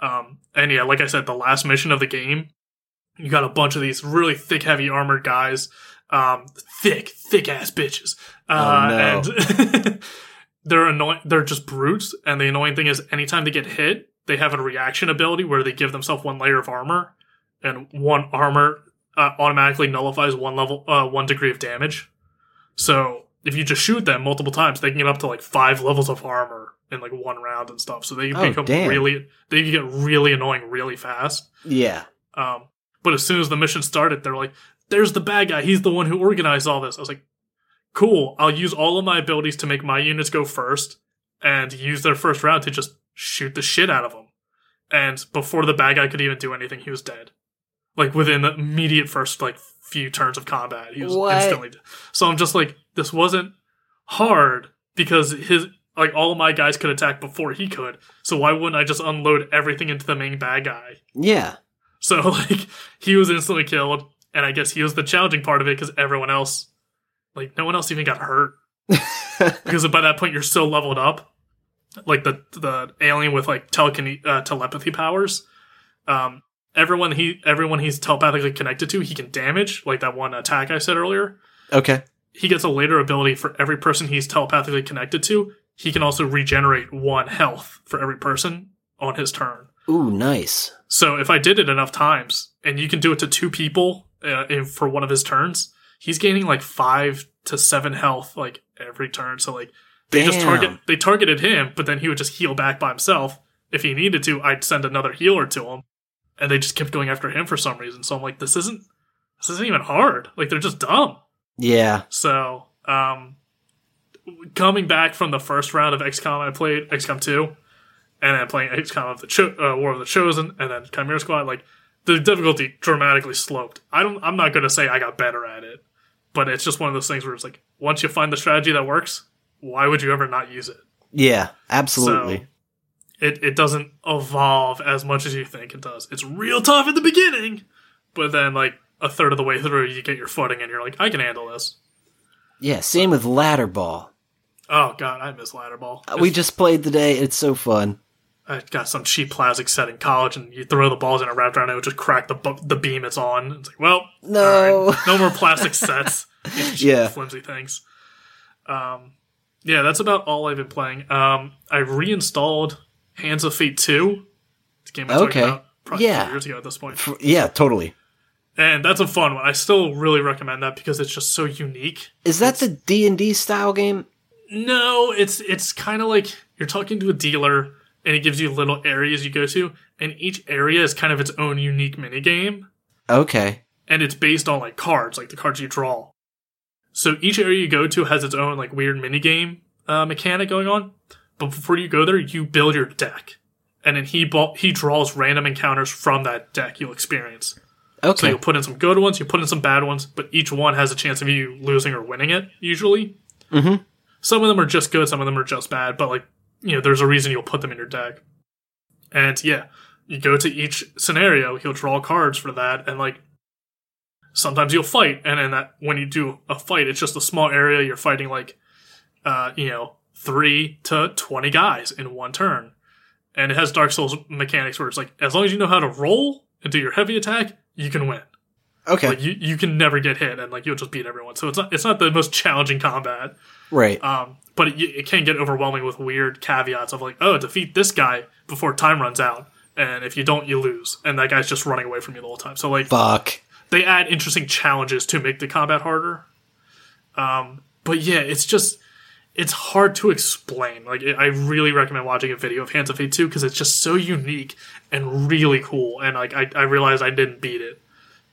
Um, and yeah, like I said, the last mission of the game, you got a bunch of these really thick, heavy armored guys, um, thick, thick ass bitches. Uh, Oh, no. And *laughs* they're annoying. They're just brutes. And the annoying thing is, anytime they get hit, they have a reaction ability where they give themselves one layer of armor, and one armor uh, automatically nullifies one level, uh, one degree of damage. So if you just shoot them multiple times, they can get up to like five levels of armor in like one round and stuff. So they Oh, become damn. really, they can get really annoying really fast. Yeah. Um, but as soon as the mission started, they're like, "There's the bad guy. He's the one who organized all this." I was like, "Cool. I'll use all of my abilities to make my units go first, and use their first round to just shoot the shit out of them." And before the bad guy could even do anything, he was dead. Like within the immediate first like few turns of combat, he was What? instantly. Dead. So I'm just like, this wasn't hard because his like all of my guys could attack before he could. So why wouldn't I just unload everything into the main bad guy? Yeah. So *laughs* like he was instantly killed, and I guess he was the challenging part of it because everyone else, like no one else even got hurt *laughs* because by that point you're so leveled up, like the the alien with like telekine- uh, telepathy powers. Um, everyone he everyone he's telepathically connected to, he can damage. Like that one attack I said earlier. okay. He gets a later ability for every person he's telepathically connected to. He can also regenerate one health for every person on his turn. Ooh, nice. So if I did it enough times, and you can do it to two people uh, for one of his turns, he's gaining like five to seven health like every turn. So like they just target they targeted him, but then he would just heal back by himself. If he needed to, I'd send another healer to him, and they just kept going after him for some reason. So I'm like, this isn't this isn't even hard. Like they're just dumb. Yeah. So, um, coming back from the first round of XCOM, I played XCOM 2, and then playing XCOM of the Cho- uh, War of the Chosen, and then Chimera Squad. Like the difficulty dramatically sloped. I don't. I'm not going to say I got better at it, but it's just one of those things where it's like once you find the strategy that works, why would you ever not use it? Yeah. Absolutely. So, it it doesn't evolve as much as you think it does. It's real tough at the beginning, but then like a third of the way through, you get your footing, and you're like, I can handle this. yeah. Same with ladder ball. Oh god, I miss ladder ball. Uh, We just played today. It's so fun. I got some cheap plastic set in college, and you throw the balls in a wrapped around it, it would just crack the bu- the beam it's on. It's like, well, No. right, no more plastic sets. *laughs* Yeah. flimsy things. Um, yeah, that's about all I've been playing. Um, I reinstalled Hands of Fate two The game I talked Okay. about probably Yeah. years ago at this point. Yeah, totally. And that's a fun one. I still really recommend that because it's just so unique. Is that the D and D style game? No, it's it's kind of like you're talking to a dealer and it gives you little areas you go to, and each area is kind of its own unique mini game, Okay. and it's based on like cards, like the cards you draw. So each area you go to has its own like weird mini game uh, mechanic going on. But before you go there, you build your deck, and then he bought, he draws random encounters from that deck you'll experience. Okay. So you'll put in some good ones, you put in some bad ones, but each one has a chance of you losing or winning it, usually. Mhm. Some of them are just good, some of them are just bad, but like, you know, there's a reason you'll put them in your deck. And yeah, you go to each scenario, he'll draw cards for that, and like, sometimes you'll fight, and then that, when you do a fight, it's just a small area, you're fighting like, uh, you know, three to 20 guys in one turn. And it has Dark Souls mechanics where it's like, as long as you know how to roll and do your heavy attack, you can win. Okay. Like you, you can never get hit, and like you'll just beat everyone. So it's not it's not the most challenging combat, right. um, but it, it can get overwhelming with weird caveats of like, oh, defeat this guy before time runs out, and if you don't, you lose, and that guy's just running away from you the whole time. So like Fuck. they add interesting challenges to make the combat harder. Um, but yeah, it's just it's hard to explain. Like I really recommend watching a video of Hands of Fate 2 because it's just so unique and really cool. And like I, I realized I didn't beat it.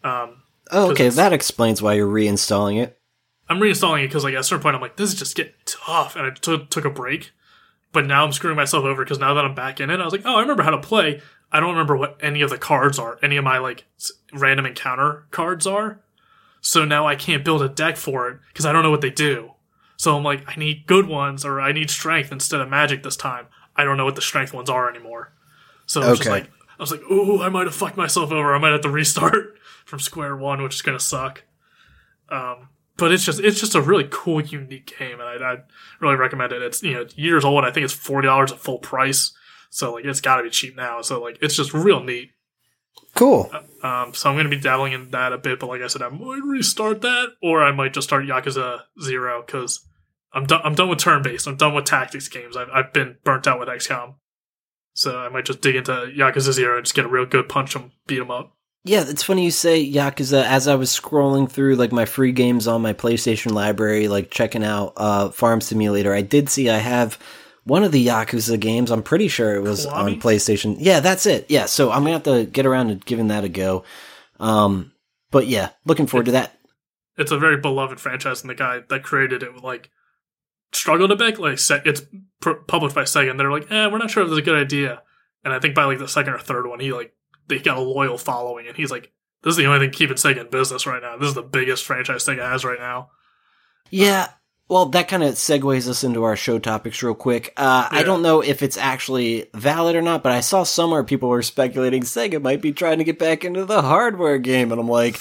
Um, Oh, okay. That explains why you're reinstalling it. I'm reinstalling it because like at a certain point I'm like this is just getting tough, and I took took a break. But now I'm screwing myself over because now that I'm back in it, I was like, oh, I remember how to play. I don't remember what any of the cards are, any of my like s- random encounter cards are. So now I can't build a deck for it because I don't know what they do. So I'm like, I need good ones or I need strength instead of magic this time. I don't know what the strength ones are anymore. So I was just like, I was like, ooh, I might have fucked myself over. I might have to restart *laughs* from square one, which is gonna suck. Um, but it's just it's just a really cool, unique game, and I, I really recommend it. It's you know years old. I think it's forty dollars at full price, so like it's got to be cheap now. So like it's just real neat. Cool. Um, so I'm going to be dabbling in that a bit, but like I said, I might restart that, or I might just start Yakuza Zero because I'm done. I'm done with turn based. I'm done with tactics games. I've I've been burnt out with XCOM, so I might just dig into Yakuza Zero and just get a real good punch them, beat them up. Yeah, it's funny you say Yakuza. As I was scrolling through like my free games on my PlayStation library, like checking out uh, Farm Simulator, I did see I have one of the Yakuza games. I'm pretty sure it was on PlayStation. Yeah, that's it. Yeah, so I'm gonna have to get around to giving that a go. Um, but yeah, looking forward to that. it's a very beloved franchise, and the guy that created it like struggled a bit. Like it's pr- published by Sega, and they're like, "Eh, we're not sure if it's a good idea." And I think by like the second or third one, he like they got a loyal following, and he's like, "This is the only thing keeping Sega in business right now. This is the biggest franchise Sega has right now." Yeah. Well, that kind of segues us into our show topics real quick. Uh, I don't know if it's actually valid or not, but I saw somewhere people were speculating Sega might be trying to get back into the hardware game, and I'm like,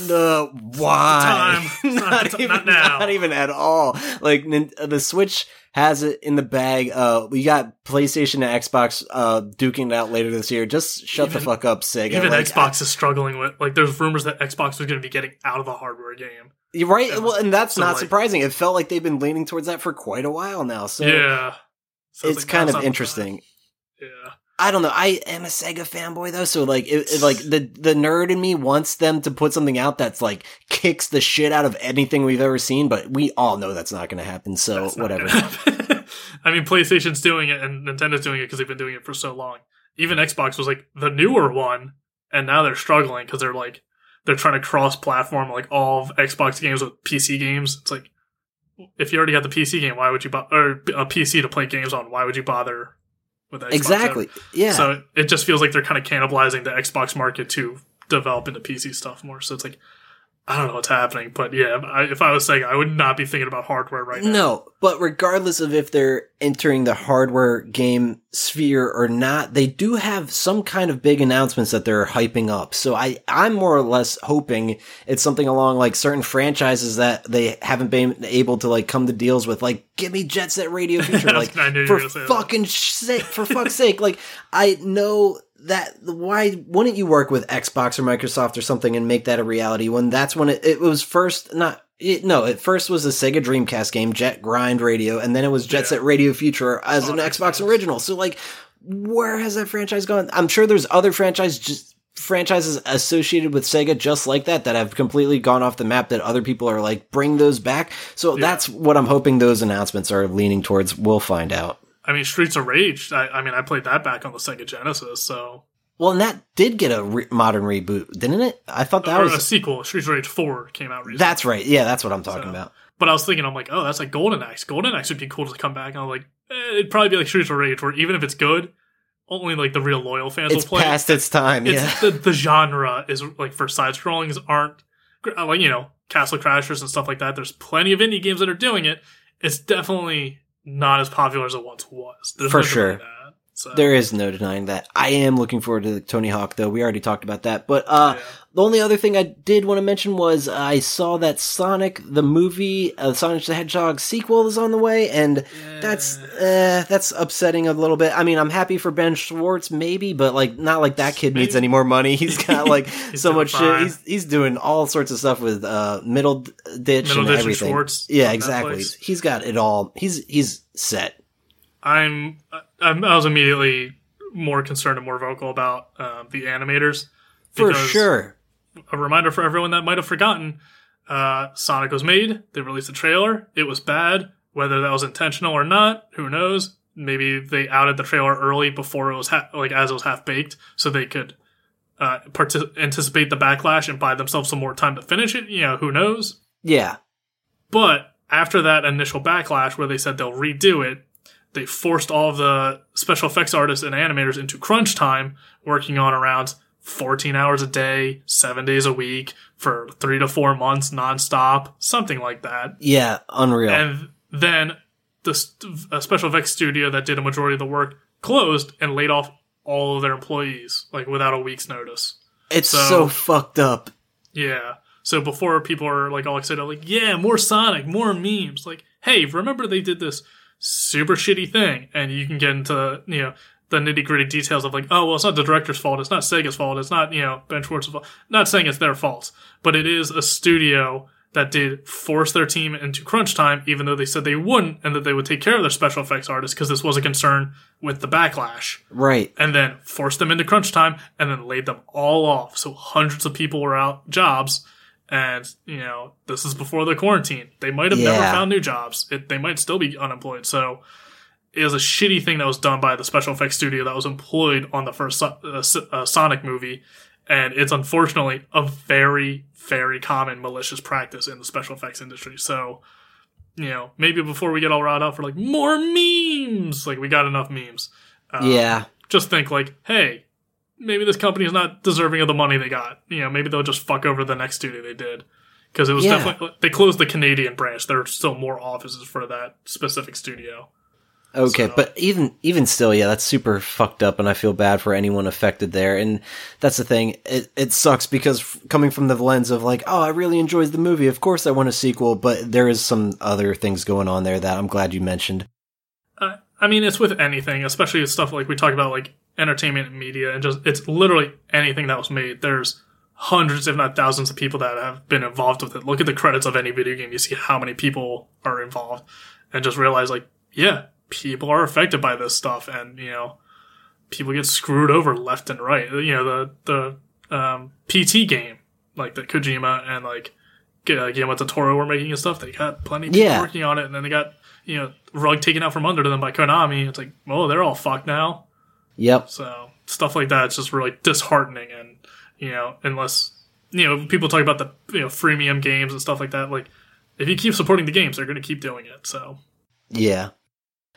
no, why? Time. *laughs* Not not, even, not now. not even at all. Like the Switch has it in the bag. Uh, we got PlayStation and Xbox uh, duking it out later this year. Just shut the fuck up, Sega. Even Like, Xbox is struggling with like. There's rumors that Xbox was going to be getting out of the hardware game. You're right. Yeah. Well, and that's So, not like- surprising. It felt like they've been leaning towards that for quite a while now. So yeah, So it's like, kind of interesting. Yeah. I don't know. I am a Sega fanboy though, so like, it, it- like the the nerd in me wants them to put something out that's like kicks the shit out of anything we've ever seen. But we all know that's not going to happen. So whatever. *laughs* I mean, PlayStation's doing it and Nintendo's doing it because they've been doing it for so long. Even Xbox was like the newer one, and now they're struggling because they're like they're trying to cross-platform like all of Xbox games with PC games. It's like if you already got the PC game, why would you bo- or uh, a PC to play games on? Why would you bother with Xbox? exactly. Yeah. So it, it just feels like they're kind of cannibalizing the Xbox market to develop into PC stuff more. So it's like I don't know what's happening, but yeah, I, if I was saying, I would not be thinking about hardware right now. No, but regardless of if they're entering the hardware game sphere or not, they do have some kind of big announcements that they're hyping up. So I, I'm more or less hoping it's something along like certain franchises that they haven't been able to like come to deals with. Like, give me Jet Set Radio Future. *laughs* Like, I knew you were for gonna say that. fucking sake, for fuck's sake. Like, I know that why wouldn't you work with Xbox or Microsoft or something and make that a reality when that's when it, it was first not it, no, at first was a Sega Dreamcast game, Jet Grind Radio, and then it was Jet Yeah. Set Radio Future as On an oh, Xbox Xbox. original. So like where has that franchise gone? I'm sure there's other franchise just franchises associated with Sega just like that that have completely gone off the map that other people are like bring those back. So Yeah. that's what I'm hoping those announcements are leaning towards. We'll find out. I mean, Streets of Rage. I, I mean, I played that back on the Sega Genesis, so Well, and that did get a re- modern reboot, didn't it? I thought that or was a sequel. Streets of Rage Four came out recently. That's right. Yeah, that's what I'm talking So- about. But I was thinking, I'm like, oh, that's like Golden Axe. Golden Axe would be cool to come back. And I was like, eh, it'd probably be like Streets of Rage, where even if it's good, only like the real loyal fans It's will play. It. Past its time. it's Yeah. the, the genre is like for side scrollings aren't uh, like you know Castle Crashers and stuff like that. There's plenty of indie games that are doing it. It's definitely not as popular as it once was. There's For sure. So, There is no denying that. I am looking forward to Tony Hawk, though. We already talked about that. But uh, yeah. the only other thing I did want to mention was I saw that Sonic the movie, uh, Sonic the Hedgehog sequel is on the way, and that's uh, that's upsetting a little bit. I mean, I'm happy for Ben Schwartz, maybe, but like not like that kid needs any more money. He's got *laughs* like He's so much shit. He's he's doing all sorts of stuff with uh, Middleditch Middle and Ditch and everything. Schwartz yeah, exactly. Netflix. He's got it all. He's he's set. I'm, I'm I was immediately more concerned and more vocal about um, the animators For sure. a reminder for everyone that might have forgotten uh, Sonic was made. They released a trailer. It was bad. Whether that was intentional or not, who knows? Maybe they outed the trailer early before it was ha- like as it was half baked, so they could uh, partic- anticipate the backlash and buy themselves some more time to finish it. You know, who knows? Yeah. But after that initial backlash, where they said they'll redo it, they forced all of the special effects artists and animators into crunch time, working on around 14 hours a day, seven days a week for three to four months nonstop, something like that. Yeah. Unreal. And then the special effects studio that did a majority of the work closed and laid off all of their employees, like without a week's notice. it's so- so fucked up. Yeah. So before people are like all excited, like, yeah, more Sonic, more memes. Like, hey, remember they did this super shitty thing, and you can get into you know the nitty gritty details of like, oh well, it's not the director's fault, it's not Sega's fault, it's not you know Ben Schwartz's fault. Not saying it's their fault, but it is a studio that did force their team into crunch time, even though they said they wouldn't, and that they would take care of their special effects artists because this was a concern with the backlash Right. and then forced them into crunch time and then laid them all off. So hundreds of people were out jobs. And, you know, this is before the quarantine. They might have never found new jobs. It, they might still be unemployed. So it was a shitty thing that was done by the special effects studio that was employed on the first uh, uh, Sonic movie. And it's unfortunately a very, very common malicious practice in the special effects industry. So, you know, maybe before we get all riled up for like more memes, like we got enough memes. Um, yeah. just think like, hey, maybe this company is not deserving of the money they got. You know, maybe they'll just fuck over the next studio they did. Because it was Yeah. definitely they closed the Canadian branch. There are still more offices for that specific studio. Okay, So- but even even still, yeah, that's super fucked up, and I feel bad for anyone affected there. And that's the thing; it it sucks because f- coming from the lens of like, oh, I really enjoyed the movie. Of course, I want a sequel, but there is some other things going on there that I'm glad you mentioned. Uh, I mean, it's with anything, especially with stuff like we talk about, like entertainment and media, and just it's literally anything that was made. There's hundreds, if not thousands, of people that have been involved with it. Look at the credits of any video game; you see how many people are involved, and just realize, like, yeah, people are affected by this stuff, and you know, people get screwed over left and right. You know, the the um, PT game, like the Kojima and like Gu- Guillermo del Toro were making and stuff. They got plenty of people Yeah. working on it, and then they got you know rug taken out from under them by Konami. It's like, oh, they're all fucked now. Yep. So stuff like that, it's just really disheartening. And you know, unless you know people talk about the you know freemium games and stuff like that, like if you keep supporting the games, they're going to keep doing it. So Yeah.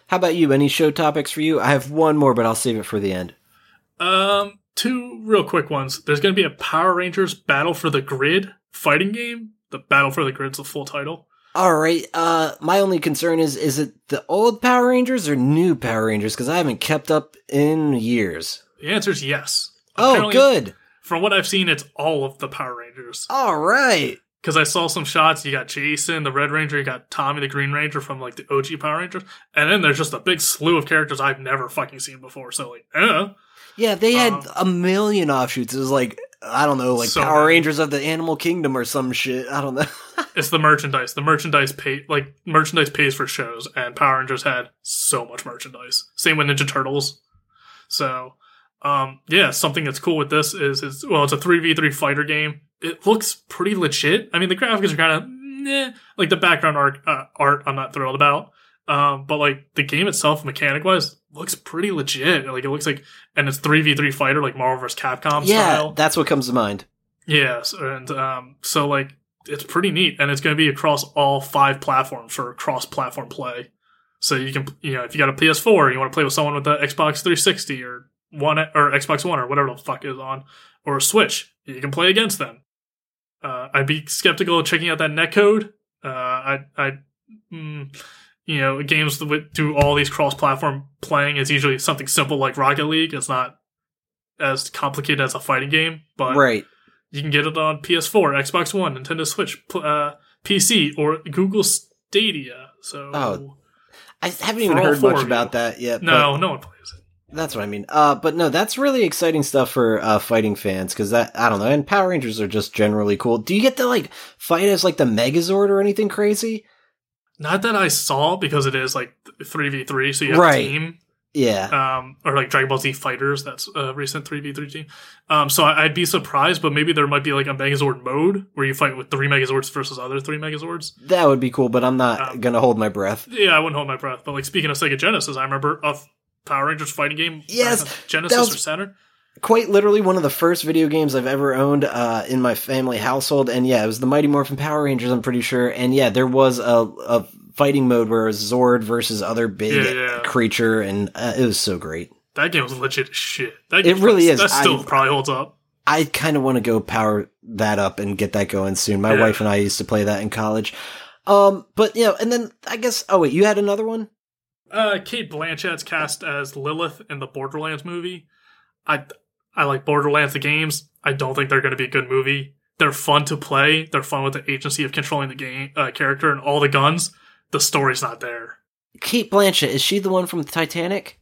How about you? Any show topics for you? I have one more, but I'll save it for the end. Um, two real quick ones. There's going to be a Power Rangers Battle for the Grid fighting game. The Battle for the Grid's the full title. All right. Uh, my only concern is: is it the old Power Rangers or new Power Rangers? Because I haven't kept up in years. The answer is yes. Oh, Apparently, good. From what I've seen, it's all of the Power Rangers. All right. Because I saw some shots. You got Jason, the Red Ranger. You got Tommy, the Green Ranger from like the OG Power Rangers. And then there's just a big slew of characters I've never fucking seen before. So like, eh. Yeah, they had Um, a million offshoots. It was like I don't know, like So Power many. Rangers of the Animal Kingdom or some shit. I don't know. *laughs* It's the merchandise. The merchandise pay like merchandise pays for shows, and Power Rangers had so much merchandise. Same with Ninja Turtles. So, um, yeah, something that's cool with this is, is well, it's a three v three fighter game. It looks pretty legit. I mean, the graphics are kind of like the background art. Uh, art, I'm not thrilled about. Um, but like the game itself, mechanic wise, looks pretty legit. Like it looks like, and it's three v three fighter, like Marvel vs. Capcom Yeah, style. that's what comes to mind. Yes, and um, so like it's pretty neat, and it's going to be across all five platforms for cross-platform play. So you can, you know, if you got a PS4, you want to play with someone with the Xbox 360 or one or Xbox One or whatever the fuck is on, or a Switch, you can play against them. Uh, I'd be skeptical of checking out that netcode. Uh, I, I, mm, you know, games that do all these cross-platform playing is usually something simple like Rocket League. It's not as complicated as a fighting game, but right. you can get it on PS4, Xbox One, Nintendo Switch, uh, PC, or Google Stadia. So Oh, I haven't even heard much about that yet. no, no one plays it. that's what I mean. Uh, but no, that's really exciting stuff for uh, fighting fans because that I don't know. And Power Rangers are just generally cool. Do you get to like fight as like the Megazord or anything crazy? Not that I saw because it is like three v three, so you have Right. a team, Yeah. um, or like Dragon Ball Z Fighters. That's a recent three v three team. Um, so I, I'd be surprised, but maybe there might be like a Megazord mode where you fight with three Megazords versus other three Megazords. That would be cool, but I'm not Um, gonna hold my breath. Yeah, I wouldn't hold my breath. But like speaking of Sega Genesis, I remember a Power Rangers fighting game. Yes, Genesis was- or Saturn. Quite literally one of the first video games I've ever owned uh, in my family household, and yeah, it was the Mighty Morphin Power Rangers. I'm pretty sure, and yeah, there was a, a fighting mode where it was Zord versus other big Yeah, yeah. creature, and uh, it was so great. That game was legit shit. That It game really is. That still I- probably holds up. I kind of want to go power that up and get that going soon. My Yeah. wife and I used to play that in college. Um, but you know, and then I guess. Oh wait, you had another one? Uh, Cate Blanchett's cast as Lilith in the Borderlands movie. I I like Borderlands the games. I don't think they're going to be a good movie. They're fun to play. They're fun with the agency of controlling the game uh, character and all the guns. The story's not there. Cate Blanchett is she the one from the Titanic?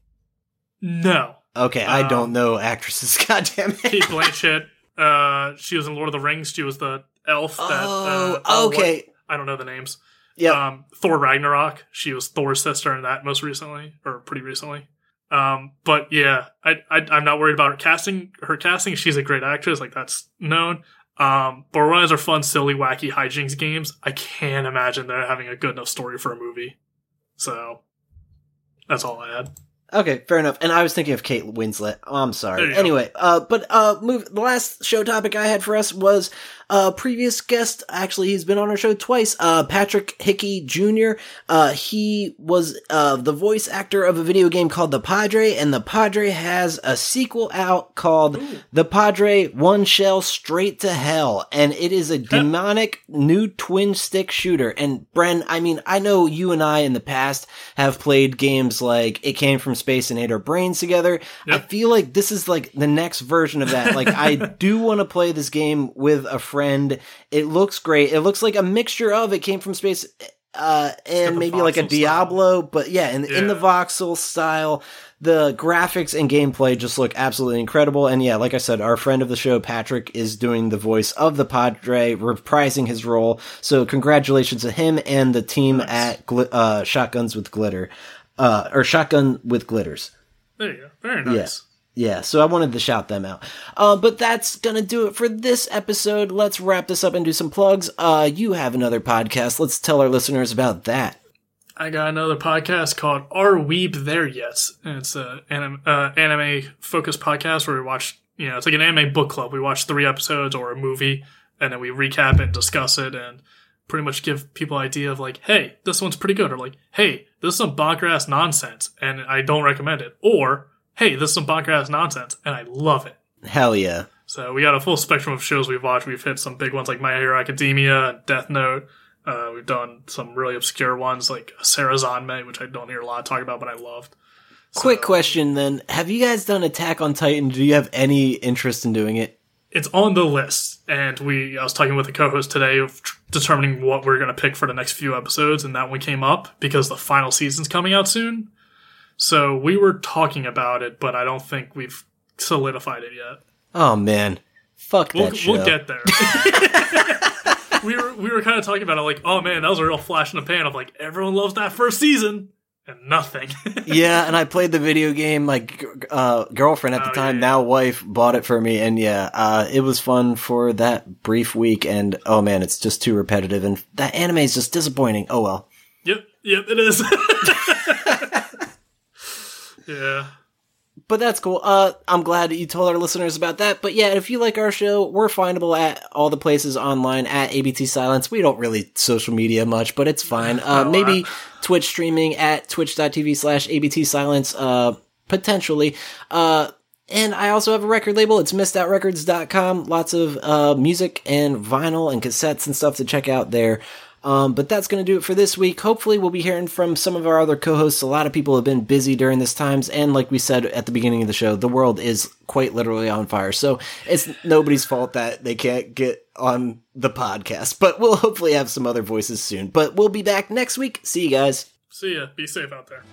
No, Okay, I Um, don't know actresses. *laughs* God damn it. Cate Blanchett. Uh, she was in Lord of the Rings. She was the elf. That, oh, uh, oh, what- okay. I don't know the names. Yeah. Um, Thor Ragnarok. She was Thor's sister in that most recently, or pretty recently. Um, but yeah, I, I I'm not worried about her casting. Her casting, she's a great actress. Like that's known. Um, Borderlands are fun, silly, wacky hijinks games. I can't imagine they're having a good enough story for a movie. So that's all I had. Okay, fair enough. And I was thinking of Kate Winslet. Oh, I'm sorry. Anyway, uh, but uh, move. The last show topic I had for us was uh, previous guest. Actually, he's been on our show twice. Uh, Patrick Hickey Jr. Uh, he was uh the voice actor of a video game called The Padre, and The Padre has a sequel out called The Padre One Shell Straight to Hell, and it is a demonic new twin stick shooter. And Bren, I mean, I know you and I in the past have played games like It Came from Space and Ate Our Brains together. I feel like this is like the next version of that. Like, I *laughs* do want to play this game with a friend. It looks great. It looks like a mixture of It Came from Space. Uh, and maybe like a voxel style. Diablo, but yeah, in, in the voxel style, the graphics and gameplay just look absolutely incredible. And yeah, like I said, our friend of the show, Patrick, is doing the voice of the Padre, reprising his role. So congratulations to him and the team Nice. at Gli- uh, Shotguns with Glitter, uh, or Shotgun with Glitters. There you go. Very nice. Yeah, yeah. so I wanted to shout them out. Uh, but that's gonna do it for this episode. Let's wrap this up and do some plugs. Uh, you have another podcast. Let's tell our listeners about that. I got another podcast called Are Weeb There Yet? And it's a anim, uh, anime focused podcast where we watch, you know, it's like an anime book club. We watch three episodes or a movie and then we recap it and discuss it and pretty much give people idea of like, hey, this one's pretty good. Or like, hey, this is some bonker ass nonsense and I don't recommend it. Or, hey, this is some bonker ass nonsense and I love it. Hell yeah. So we got a full spectrum of shows we've watched. We've hit some big ones like My Hero Academia and Death Note. Uh, we've done some really obscure ones like Sarazanmai, which I don't hear a lot talk about, but I loved. Quick question then. Have you guys done Attack on Titan? Do you have any interest in doing it? It's on the list, and we. I was talking with the co-host today of tr- determining what we're going to pick for the next few episodes, and that one came up because the final season's coming out soon. So we were talking about it, but I don't think we've solidified it yet. Oh man. Fuck We'll, show. we'll get there. *laughs* we were we were kind of talking about it like, oh man, that was a real flash in the pan of like everyone loves that first season. And nothing. *laughs* yeah, and I played the video game. My g- uh, girlfriend at the Oh, time, yeah, now wife, bought it for me, and yeah, uh, it was fun for that brief week. And oh man, it's just too repetitive, and that anime is just disappointing. Oh well. yep, yep, it is. *laughs* *laughs* yeah. But that's cool. Uh, I'm glad that you told our listeners about that. But yeah, if you like our show, we're findable at all the places online at ABT Silence. We don't really social media much, but it's fine. *laughs* Uh, Oh, maybe Twitch streaming at twitch.tv slash ABT Silence, uh, potentially. Uh, and I also have a record label. It's missedoutrecords.com. Lots of, uh, music and vinyl and cassettes and stuff to check out there. Um, but that's going to do it for this week. Hopefully, we'll be hearing from some of our other co-hosts. A lot of people have been busy during this times, and like we said at the beginning of the show, the world is quite literally on fire. So it's nobody's fault that they can't get on the podcast. But we'll hopefully have some other voices soon. But we'll be back next week. See you guys. See ya. Be safe out there.